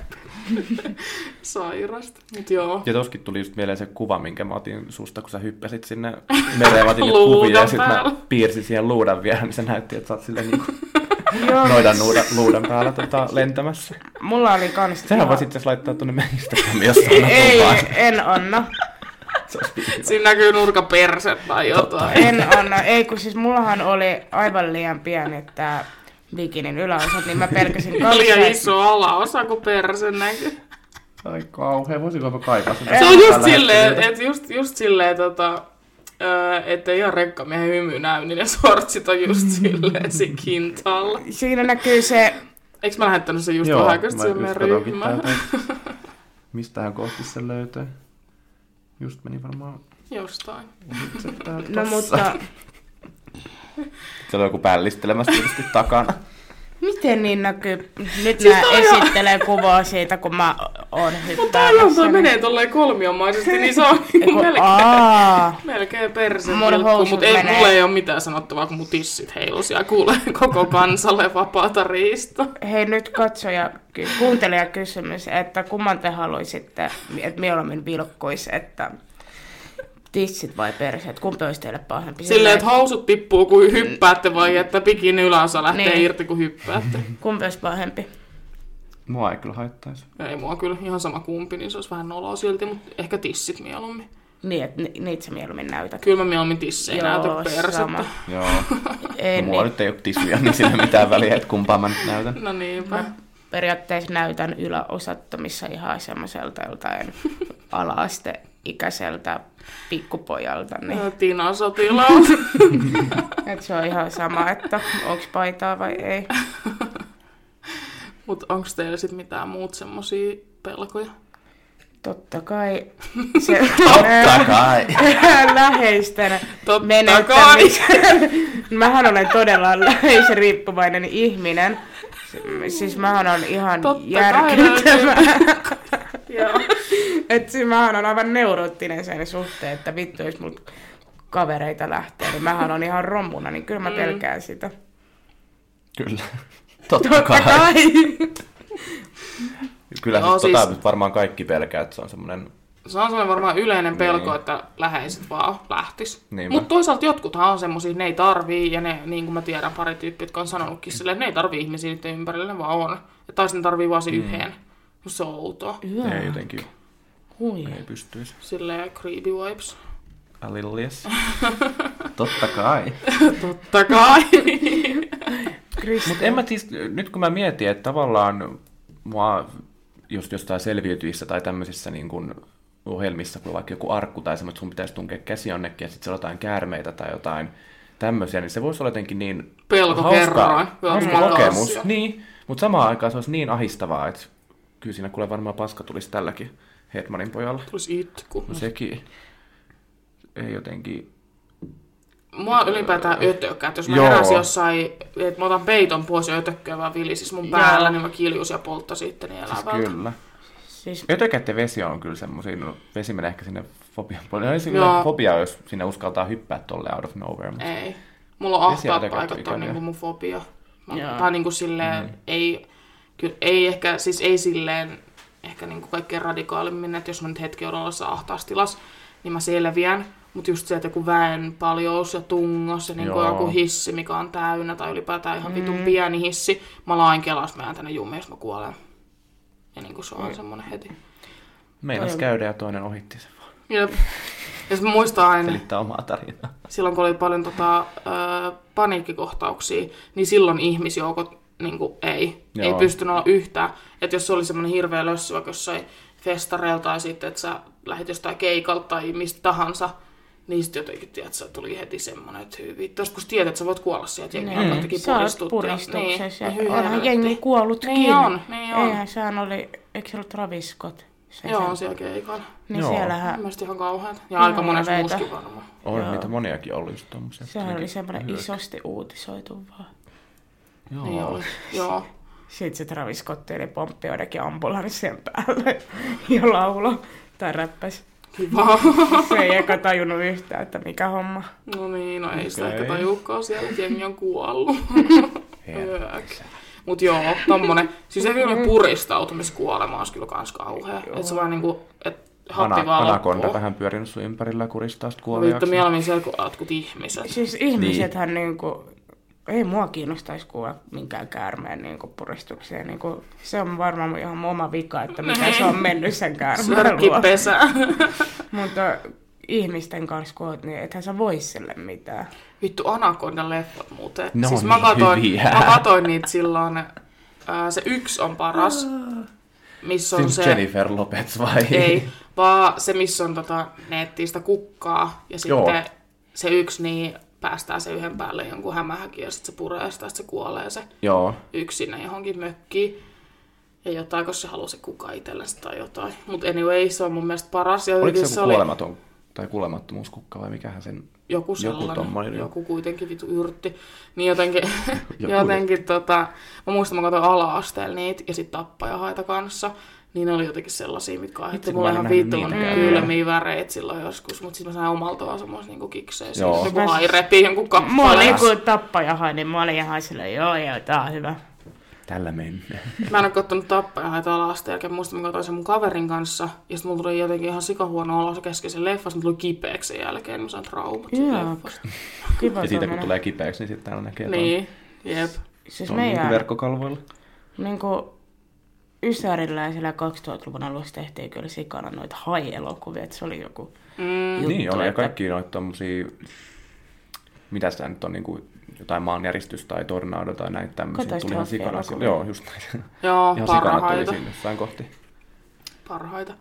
Sairasta. Mut joo.
Ja toskin tuli just mieleen se kuva, minkä mä otin susta, kun sä hyppäsit sinne mereen. Mä otin kuvia ja sit mä piirsin siihen luudan vielä, niin se näytti, että sä oot silleen niinku
Joo,
noidan luudan, luudan päällä tota, lentämässä.
mulla oli kans...
Sehän
ihan-
voisit itse laittaa tonne meidän Instagramiin, jos
Ei,
annat
ei,
vaan.
en anna.
Siinä näkyy nurkaperset tai jotain.
En anna. Ei, kun siis mullahan oli aivan liian pieni tää bikinin yläosat, niin mä pelkäsin
Liian
kanssa-
iso alaosa, kun perse näkyy.
Ai kauhea, voisinko mä kaipaa sitä?
Se on just silleen, että just, just silleen tota, öö, ettei ihan rekkamiehen hymy näy, niin ne sortsit on just silleen siinä kintaalla.
Siinä näkyy se,
Eikö mä lähettänyt sen just
Joo,
vähän
just
meidän ryhmään?
Mistähän kohti se löytää. Just meni varmaan
Jostain.
no mutta
Se on joku pällistelemässä tietysti takana.
Miten niin näkyy? Nyt
Siis
mä esittelen kuvaa siitä, kun mä oon
Mutta
hyppäämässä.
aivan toi menee tolleen kolmiomaisesti, niin se on
Eiku-
melkein,
Aa,
melkein perse mutta ei, mulla ei ole mitään sanottavaa, kun mun tissit heilusi ja kuulee koko kansalle vapaata riista.
hei nyt katsoja, kuuntelija kysymys, että kumman te haluaisitte, että mieluummin vilkkuisi, että tissit vai perseet, kumpi olisi teille pahempi?
Silleen, että housut tippuu, kun hyppäätte, vai että pikin yläosa lähtee
Niin.
irti, kun hyppäätte.
Kumpi olisi pahempi?
Mua ei kyllä haittaisi.
Ei mua kyllä ihan sama kumpi, niin se olisi vähän noloa silti, mutta ehkä tissit mieluummin.
Niin, että ni- niitä sä mieluummin näytät.
Kyllä mä mieluummin tissejä
Joo,
näytä kuin persettä.
sama.
Joo.
Ei,
No, mulla
niin.
nyt ei ole tisuja, niin sillä ei ole mitään väliä, että kumpaa mä nyt näytän.
No niinpä.
Mä periaatteessa näytän yläosattomissa ihan semmoiselta joltain ala-asteikäiseltä pikkupojalta. Niin.
No. Tina sotilaat.
Et se on ihan sama, että onko paitaa vai ei.
Mutta onko teillä sitten mitään muut semmosia pelkoja?
Totta kai se
Totta kai.
läheisten
Totta
menettämisen. Mähän olen todella läheisriippuvainen ihminen. Siis mähän on ihan
Totta kai
järkyttävä.
Joo.
Et siis mähän on aivan neuroottinen sen suhteen, että vittu jos mulla kavereita lähtee, niin mähän on ihan rommuna, niin kyllä mä
Mm.
pelkään sitä.
Kyllä. Totta
Totta
kai.
kai.
Kyllä
Joo,
siis, tota
siis-
nyt varmaan kaikki pelkää, että se on semmoinen...
Se on sellainen varmaan yleinen pelko,
Niin.
että läheiset vaan lähtis. Mutta toisaalta jotkuthan on semmosia, ne ei tarvii, ja ne, niin kuin mä tiedän pari tyyppiä, jotka on sanonutkin silleen, että ne ei tarvii ihmisiä niiden ympärillä, ne vaan on. Ja taas ne tarvii vaan sen yhden. Musta se on outoa.
Ei jotenkin,
Hui.
ei pystyisi.
Silleen creepy vibes.
A little yes. Totta kai.
Totta kai.
Mutta en mä siis, nyt kun mä mietin, että tavallaan mua just jostain selviytyissä tai tämmöisissä niin kuin ohjelmissa, kun vaikka joku arkku tai semmoinen, että sun pitäisi tunkea käsi jonnekin ja sitten jotain käärmeitä tai jotain tämmöisiä, niin se voisi olla jotenkin niin
Pelko
hauska
Joo,
kokemus. Niin, mutta samaan aikaan se olisi niin ahistavaa, että kyllä siinä kuule varmaan paska tulisi tälläkin Hetmanin pojalla.
Tulisi itku.
No sekin ei jotenkin...
Mua ylipäätään ötökkää, että jos mä
Joo.
heräsin jossain, että mä otan peiton pois ja ötökköä vaan vilisis mun
Joo.
päällä, niin mä kiljusin ja polttasin itteni elävältä.
Kyllä.
Siis,
Ötökät ja vesi on kyllä semmoisia, no, vesi menee ehkä sinne fobian puolelle. Olisi
Joo.
kyllä fobia, jos sinne uskaltaa hyppää tolle out of nowhere. Mutta...
Ei. Mulla on
Vesi ja
ahtaat
ötökät on
paikat, on
ikäviä.
niinku mun fobia. Mä,
Joo.
tai niinku silleen, mm. ei, kyllä, ei ehkä, siis ei silleen, ehkä niinku kaikkein radikaalimmin, että jos mä nyt hetki olen ollessa ahtaassa tilassa, niin mä selviän. Mutta just se, että joku väen paljous ja tungos ja niinku
Joo.
joku hissi, mikä on täynnä, tai ylipäätään ihan vitun pieni hissi, mä lain kelas, mä jään tänne jumiin, jos mä kuolen. Ja niinku se on semmonen heti.
Meinas
Toi on-
käydä ja toinen ohitti sen vaan.
Jep. Ja mä muistan aina,
Selittää omaa tarinaa.
silloin kun oli paljon tota, ö, paniikkikohtauksia, niin silloin ihmisjoukot niin kuin, ei,
Joo.
ei pystynyt olla yhtään. Että jos se oli semmoinen hirveä lössy vaikka jossain festareilla tai sitten, että sä lähdit jostain keikalta tai mistä tahansa, niin sitten jotenkin, tiedät, sä tuli heti semmoinen, että hyvin vittu. Kun tiedät, että sä voit kuolla sieltä, jengi
Niin.
alkaa jotenkin
Sä oot
puristut.
puristuksessa.
Niin,
Niin,
ja hyi
Onhan jengi kuollutkin.
Niin on, niin on.
Eihän sehän oli, eikö se ollut Travis Scott? Se,
Joo, on siellä keikalla.
Niin
Joo.
siellähän,
Mielestäni ihan kauheata. Ja aika
Joo,
monessa muuskin varmaan.
On
Joo.
niitä moniakin ollut just tommosia.
sehän oli semmoinen isosti uutisoitu vaan.
Joo.
Niin oli. Joo.
Sitten se Travis Scott eli pomppi joidenkin ambulanssien päälle ja laulo tai räppäs.
Kiva.
Se ei eka tajunnut yhtään, että mikä homma.
No niin, no ei sitä
Okei.
ehkä tajuukaan siellä, että jengi on kuollut. Mut joo, tommonen, siis se kyllä puristautumiskuolema olisi kyllä kans kauhea. Että se vaan niinku, et happi
Ana,
vaan
anakonda
loppuu.
vähän pyörinyt sun ympärillä ja kuristaa sit
Vittu
kuoliaaksi.
mieluummin siellä kuin jotkut ihmiset.
Siis ihmisethän niin. niinku, ei mua kiinnostaisi kuulla minkään käärmeen niinku puristuksia. Niinku, se on varmaan ihan mun oma vika, että mitä se on mennyt sen käärmeen luo. Mutta ihmisten kanssa kun oot, niin ethän sä voi sille mitään.
Vittu Anaconda leffat muuten.
No
siis
niin,
mä katoin,
hyviä.
mä katoin niitä silloin, ää, se yksi on paras. Missä on se...
Jennifer Lopez vai?
Ei, vaan se, missä on tota, neettiä sitä kukkaa ja
Joo.
sitten se yksi niin päästää se yhden päälle jonkun hämähäkin ja sitten se puree sitä, sitten se kuolee se
Joo.
yksi sinne johonkin mökkiin. Ja jotain, koska se haluaa se kuka itsellensä tai jotain. Mutta anyway, se on mun mielestä paras. Ja
Oliko se joku kuolematon tai kuolemattomuuskukka vai mikähän sen...
joku sellainen, joku,
joo.
kuitenkin vitu yrtti. Niin jotenkin,
Joku.
jotenkin tota, mä muistan, mä katsoin ala-asteella niitä ja sitten tappajahaita kanssa. Niin ne oli jotenkin sellaisia, mitkä aiheutti mulle
mä
ihan
niitäkään
kylmiä väreitä silloin joskus. Mutta sitten mä sain omalta vaan semmoista niinku kiksejä.
Joo.
Joku hai repii jonkun
Mulla
kappaleen.
oli kun tappaja niin mä olin ihan silleen, joo joo, tää on hyvä.
Tällä mennään.
Mä en ole kattonut tappajahaita ala-asteen jälkeen. Muistan, mä katsoin sen mun kaverin kanssa. Ja sitten mulla tuli jotenkin ihan sikahuono olo se kesken sen leffasta. Mä tuli kipeäksi sen jälkeen. Niin mä sain traumat leffasta.
Kiva
Ja siitä kun tulee kipeäksi, niin sitten täällä näkee
Niin, jep.
Siis
ton niin
meidän
verkkokalvoilla.
niinku, Ysärillä ja siellä 2000-luvun alussa tehtiin kyllä sikana noita hai-elokuvia, että se oli joku
Mm,
juttu,
Niin, oli
että-
kaikki noita tommosia, mitä sitä nyt on, niin kuin jotain maanjäristys tai tornado tai näitä tämmöisiä. Tuli ihan sikana. Joo, just näin.
joo,
Ihan sikana tuli
parhaita.
siinä jossain kohti.
parhaita.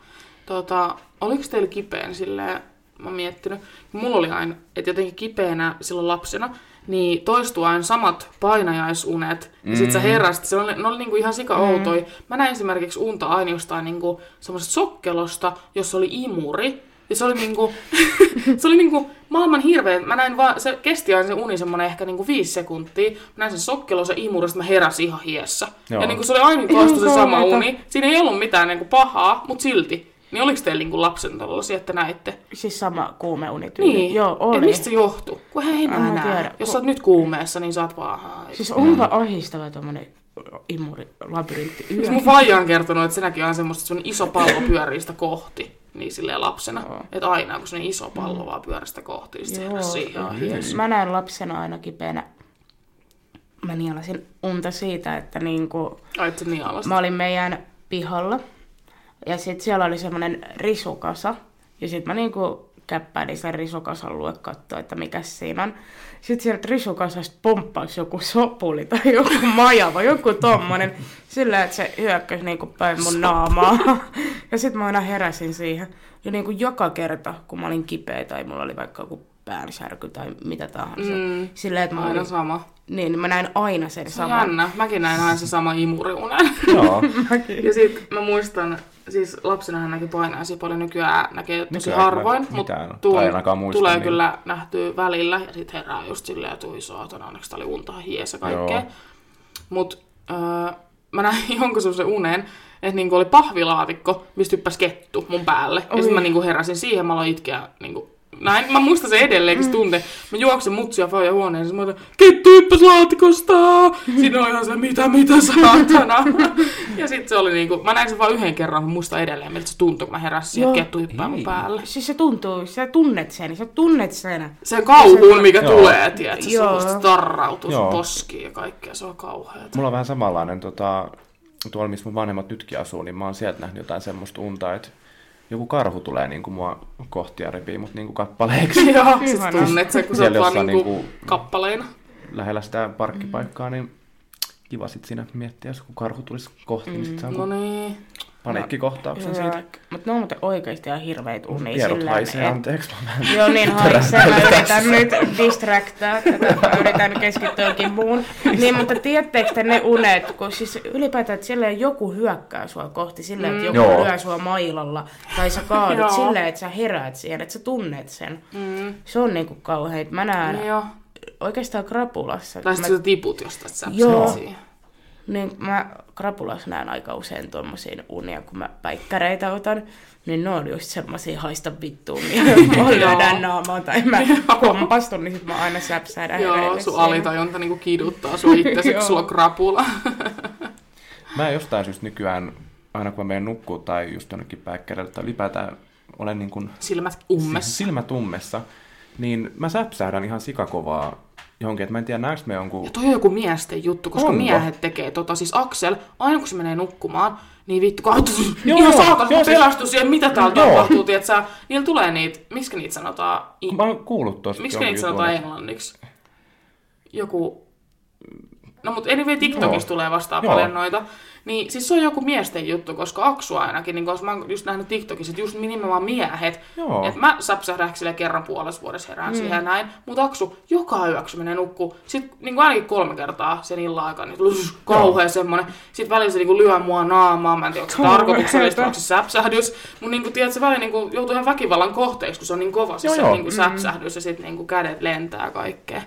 Tota, oliko teillä kipeän silleen, mä oon miettinyt, mulla oli aina, että jotenkin kipeänä silloin lapsena, niin toistuu aina samat painajaisunet, ja sit sä
Mhm.
heräsit, se oli, ne oli niinku ihan sika outoi. Mä näin esimerkiksi unta aina jostain niinku semmoisesta sokkelosta, jossa oli imuri, ja se oli niinku, se oli niinku maailman hirveä. Mä näin vaan, se kesti aina se uni semmonen ehkä niinku viisi sekuntia. Mä näin sen sokkelo, se imuri, mä heräsin ihan hiessä.
Joo.
Ja niinku se oli aina toistu se sama uni. Siinä ei ollut mitään niinku pahaa, mutta silti. Niin oliko teillä niinku lapsen tollasia, että näitte?
Siis sama kuumeunityyli.
Niin.
Joo, oli.
Et mistä se johtuu? Kun hei,
En
mä
mä
näe.
tiedä.
Jos sä oot nyt kuumeessa, niin sä oot vaan...
Siis onpa ahistava tommonen imuri labyrintti.
Siis mun faija on kertonut, että se näki aina semmoista, että semmonen iso pallo pyörii sitä kohti. Niin silleen lapsena.
Joo.
Että aina kun se iso pallo vaan pyörii sitä kohti, niin sit se heräsi siihen.
Mä näin lapsena aina kipeänä. Mä nielasin unta siitä, että niinku,
Ai, et se nialasta.
mä olin meidän pihalla. Ja sit siellä oli semmonen risukasa. Ja sit mä niinku käppäilin sen risukasan luo katsoa, että mikä siinä on. Sitten sieltä risukasasta pomppasi joku sopuli tai joku majava, joku tommonen. Sillä, että se hyökkäsi niinku päin mun naamaa. Ja sitten mä aina heräsin siihen. Ja niinku joka kerta, kun mä olin kipeä tai mulla oli vaikka joku päänsärky tai mitä tahansa.
Mm.
Silleen, että mä
Aina
olin,
sama.
niin, mä näin aina sen
Se
saman.
jännä. Mäkin näin aina se sama imuriunen.
Joo.
Ja sit mä muistan, siis lapsena hän näki painajaisia paljon, nykyään näkee tosi
Nykyään
harvoin, mutta tulee
niin-
kyllä nähtyä välillä. Ja sit herää just silleen, että ui saatana, onneksi tää oli unta hies ja kaikkea.
Joo.
Mut öö, mä näin jonkun semmosen unen, että niinku oli pahvilaatikko, mistä hyppäsi kettu mun päälle. Ja
Oi.
sit mä niinku heräsin siihen, mä aloin itkeä niinku näin, mä muistan sen edelleenkin mm. tunte. Mä juoksen mutsia Faija huoneeseen, mä otan, kettu hyppäs laatikosta! Siinä oli ihan se, mitä, mitä saatana. ja sit se oli niinku, mä näin sen vaan yhden kerran, mä muistan edelleen, miltä se tuntui, kun mä heräsin, että
Joo.
kettu hyppää mun
Ei.
päälle.
Siis se tuntuu, sä tunnet sen, sä tunnet sen.
Sen kauhuun, mikä
Joo.
tulee, tiedätkö, se semmoista tarrautuu, se
Joo.
poskii ja kaikkea, se on kauheeta.
Mulla on vähän samanlainen, tota, tuolla missä mun vanhemmat nytkin asuu, niin mä oon sieltä nähnyt jotain semmoista unta, että joku karhu tulee niin kuin mua kohti ja repii mut niin kuin kappaleeksi
Joo,
Ihana.
tunnet sen, kun sä
Siellä
oot vaan
jossain
niinku
niinku-
kappaleina.
lähellä sitä parkkipaikkaa, niin kiva sit siinä miettiä, jos kun karhu tulisi kohti, niin sit saa
No niin.
Paniikkikohtauksen siitä.
Mutta ne on muuten oikeasti ihan hirveitä unia.
Pierut haisee,
et-
anteeksi. Mä
Joo, niin haisee. Mä yritän nyt distractaa tätä. Mä yritän keskittyä johonkin muun. Niin, mutta tiedättekö te ne unet, kun siis ylipäätään, että silleen joku hyökkää sua kohti, silleen, että joku
Joo.
lyö sua mailalla, tai sä kaadut silleen, että sä heräät siihen, että sä tunnet sen.
Mm.
Se on niinku kauhean. Mä näen
Joo.
oikeastaan krapulassa.
Tai
mä,
sä tiput jostain, että sä
Joo.
siihen.
niin mä krapulassa näen aika usein tuommoisia unia, kun mä päikkäreitä otan. Niin ne on just semmosia haista vittuun, niin mä lyödään naamaan tai mä kompastun, niin sit mä aina säpsäydän
Joo, sun alitajunta niinku kiduttaa sua itse, kun sulla on krapula.
Mä jostain syystä nykyään, aina kun mä menen nukkuu tai just jonnekin päikkäreille tai ylipäätään olen niin kuin
Silmät ummessa.
silmät ummessa, niin mä säpsähdän ihan sikakovaa johonkin, että mä en tiedä näekö me jonkun...
Ja toi on joku miesten juttu, koska
Onko?
miehet tekee tota. Siis Aksel, aina kun se menee nukkumaan, niin vittu, katso,
Joo,
ihan
joo,
saatana,
joo,
mä
siis-
pelästyn siihen, mitä täällä
Joo.
tapahtuu, tietsä. Niillä tulee niitä, miksi niitä sanotaan, i-
Mä oon kuullut tosta
miksi niitä sanotaan englanniksi? Joku, No mutta anyway, TikTokissa tulee vastaan
Joo.
paljon noita. Niin siis se on joku miesten juttu, koska Aksu ainakin, niin koska mä oon just nähnyt TikTokissa, että just nimenomaan miehet.
Joo.
Että mä säpsähdän sille kerran puolessa vuodessa herään mm. siihen ja näin. Mutta Aksu joka yöksi menee nukkuu. Sitten niin kuin ainakin kolme kertaa sen illan aikana, niin tulee kauhea semmonen. Sitten välillä se niin kuin lyö mua naamaa. Mä en tiedä, onko se tarkoituksellista, onko se säpsähdys. Mutta niin kuin, tiedät, se välillä niin kuin, joutuu ihan väkivallan kohteeksi, kun se on niin kova se,
Joo,
se
joo.
niin kuin säpsähdys ja sitten niin kuin kädet lentää kaikkea.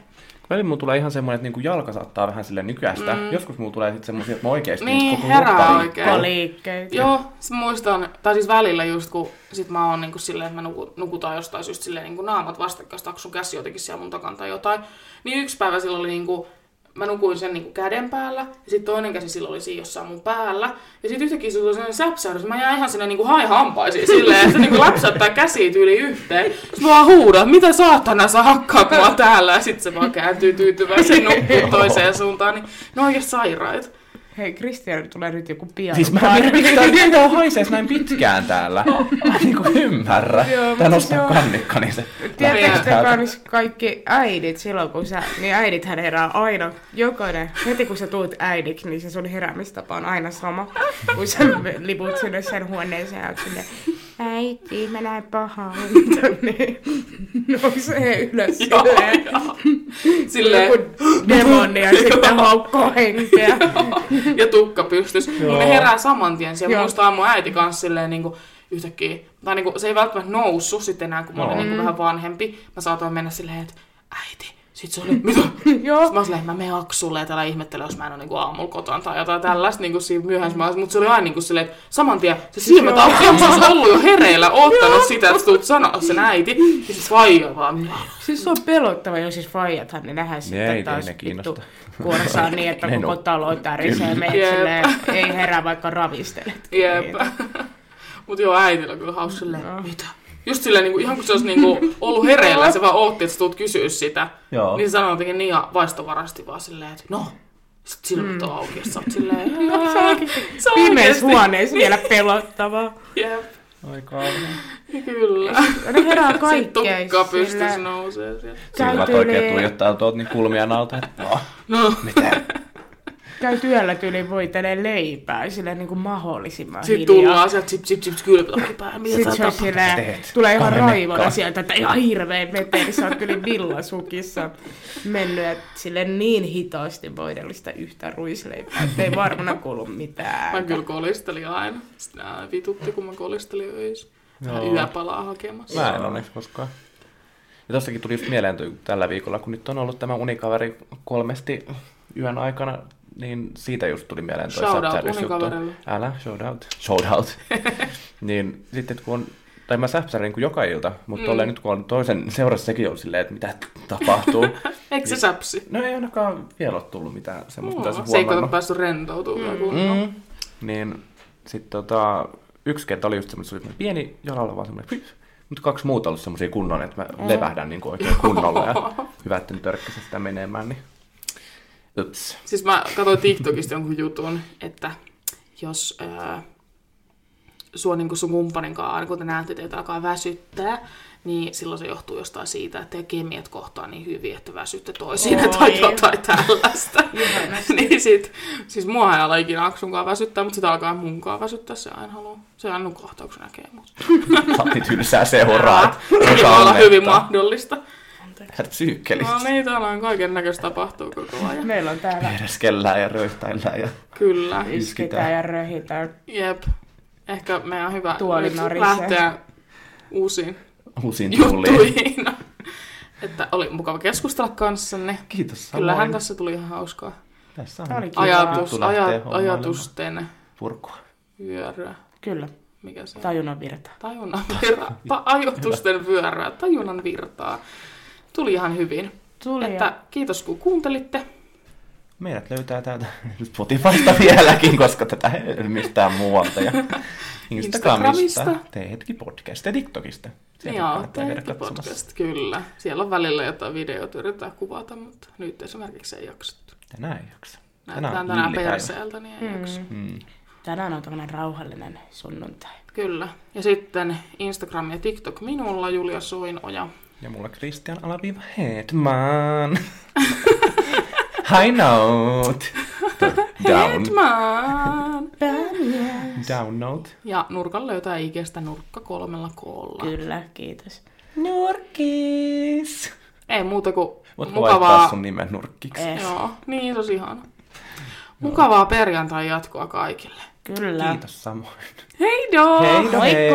Välillä mulla tulee ihan semmoinen, että niinku jalka saattaa vähän sille nykäistä. Mm. Joskus mulla tulee sitten semmoisia, että mä oikeasti
Niin,
niinku
herää oikein.
Liikkeitä.
Joo, se muistan, tai siis välillä just kun sit mä oon niinku silleen, että mä nuku, nukutaan jostain just silleen niinku naamat vastakkain, sit sun käsi jotenkin siellä mun takana tai jotain. Niin yksi päivä silloin oli niinku, mä nukuin sen niinku käden päällä, ja sitten toinen käsi silloin oli siinä jossain mun päällä. Ja sitten yhtäkkiä se tuli sellainen säpsähdys, mä jäin ihan sinne niinku haihampaisiin silleen, että niinku läpsäyttää käsiä tyyli yhteen. Sitten mä vaan huudan, mitä saatana sä hakkaat mua täällä, ja sitten se vaan kääntyy tyytyväisen nukkuu toiseen suuntaan. Niin ne on oikein sairaat.
Hei, Kristian tulee nyt joku pian.
Siis mä en miksi tää- miksi tää haisee näin pitkään täällä. Mä en niinku ymmärrä.
Joo,
Tää nostaa kannikka, niin se...
Tiedättekö te kaikki äidit silloin, kun sä, niin äidithän herää aina, jokainen, heti kun sä tuut äidiksi, niin se sun heräämistapa on aina sama. Kun sä liput sinne sen huoneeseen ja silleen, äiti, mä näen pahaa unta, niin nousee ylös silleen,
Silleen,
joku demoni ja sitten haukkoo henkeä.
ja tukka pystys. Niin ne herää saman tien. Siellä
Joo.
muistaa mun äiti kanssa silleen niinku yhtäkkiä, tai niinku, se ei välttämättä noussut sitten enää, kun mä olin
Joo.
niinku vähän vanhempi. Mä saatoin mennä silleen, että äiti, sit se oli, mitä?
Joo.
Sitten mä olin silleen, että mä menen aksulle ja täällä ihmettelen, jos mä en ole niinku aamulla kotona tai jotain tällaista niinku siinä myöhässä. Mutta se oli aina niinku silleen, että saman tien se silmät
Joo.
auki, se olisi ollut jo hereillä, oottanut sitä, että tulet sanoa sen äiti. Ja sit vaija vaan,
Siis se on pelottava, jos siis faijathan ne nähdään sitten
ei,
taas vittu kuorossaan niin, että koko talo tärisee silleen, ei herää vaikka ravistelet.
Jep. Mut joo, äitillä on kyllä hauska silleen, mitä? Just silleen, niinku, ihan kun se olisi niinku, ollut hereillä, se vaan ootti, että sä tulet kysyä sitä.
Joo.
Niin se sanoo jotenkin niin vaistovarasti vaan silleen, että no. Sitten silmät on auki, ja sä oot silleen,
Se on oikeesti
Se on
pimeässä
oikeesti.
huoneessa vielä pelottavaa.
jep,
Ai kauhean.
kyllä.
Ne herää
Sitten
kaikkeen.
tukka pystys
sillä-
nousee sieltä.
Silmät oikein tuijottaa tuolta niin kulmien alta, että no,
No,
mitä?
Käy työllä tyyliin voitelee leipää silleen niin kuin mahdollisimman
sitten
hiljaa.
tullaan sieltä, chip, chip, kylpytakki päähän, mitä
Sitten
sä
se on silleen,
teet?
tulee ihan raivona sieltä, että ihan hirveä meteli, sä oot kyllä villasukissa mennyt, että sille niin hitaasti voidellut sitä yhtä ruisleipää, että ei varmana kuulu mitään.
Mä kyllä kolistelin aina. Nää vitutti, kun mä kolistelin öisin. Yöpalaa hakemassa.
Mä en onneksi koskaan. Ja tostakin tuli just mieleen tällä viikolla, kun nyt on ollut tämä unikaveri kolmesti yön aikana, niin siitä just tuli mieleen toi
Shout out
säpsähdysjuttu.
unikaverille.
Älä, shout out. Shout out. niin sitten kun on, tai mä säpsärin kuin joka ilta, mutta mm. nyt kun on toisen seurassa sekin on silleen, että mitä tapahtuu.
Eikö se säpsi?
no ei ainakaan vielä ole tullut mitään semmoista, mitä se
se ei kato
huomannut.
päässyt rentoutumaan. Mm.
Mm. Niin sitten tota, yksi kerta oli just semmoinen, se oli semmoinen pieni jalalla vaan semmoinen, mutta kaksi muuta ollut semmoisia kunnon, että mä
Mm.
levähdän niin oikein kunnolla ja hyvä, että törkkäsin sitä menemään, niin ups.
Siis mä katsoin TikTokista jonkun jutun, että jos ää, sua niin sun kumppanin kanssa, kun te näette, että teitä alkaa väsyttää, niin silloin se johtuu jostain siitä, että kemiat kohtaa niin hyvin, että väsytte toisiin
Oi.
tai jotain tällaista. Niin sit, siis mua ei ala ikinä Aksunkaan väsyttää, mutta sitä alkaa munkaan väsyttää, se aina haluaa. Se aina nukahtaa, kun se näkee mut.
Sä oot niin tylsää seuraa, että
Sekin voi olla hyvin mahdollista.
Et psyykkelistä.
No niin, täällä on kaiken näköistä tapahtuu koko ajan.
Meillä on täällä
Pereskellään ja röyhtäillään ja
Kyllä.
isketään ja röhitään.
Jep. Ehkä meidän on hyvä
Tuoli
lähteä uusiin
uusiin
juttuihin. että oli mukava keskustella kanssanne.
Kiitos
Kyllähän
samoin.
tässä tuli ihan hauskaa
Tässä on
ajatus, aja, ajatusten
purkua.
vyöryä.
Kyllä,
Mikä se on?
tajunnan virta.
Tajunnan virtaa. Ta- ajatusten vyöryä. Tajunnan virtaa. Tuli ihan hyvin.
Tuli
Että kiitos kun kuuntelitte.
Meidät löytää täältä Spotifysta vieläkin, koska tätä ei mistään muualta. Ja Instagramista,
Instagramista.
Teetki podcast ja TikTokista. Sieltä
Joo, tehty
katsomassa.
podcast, kyllä. Siellä on välillä jotain videoita yritetään kuvata, mutta nyt esimerkiksi ei jaksettu.
Tänään ei jaksa.
Näytetään tänään
villipäivä.
perseeltä, niin ei jaksa.
Mm.
Mm.
Tänään on tämmönen rauhallinen sunnuntai.
Kyllä. Ja sitten Instagram ja TikTok minulla, Julia Soinoja.
Ja mulla Christian Alaviva Hedman.
High note. Down.
Batman.
Down note.
Ja nurkan löytää Ikestä nurkka kolmella koolla.
Kyllä, kiitos.
Nurkis.
Ei muuta kuin
Voitko vaihtaa
mukavaa...
sun nimen nurkkiksi?
Eh,
Joo, niin se olisi ihana. Mukavaa perjantai jatkoa kaikille.
kyllä.
Kiitos samoin.
Hei do!
Hei, hei.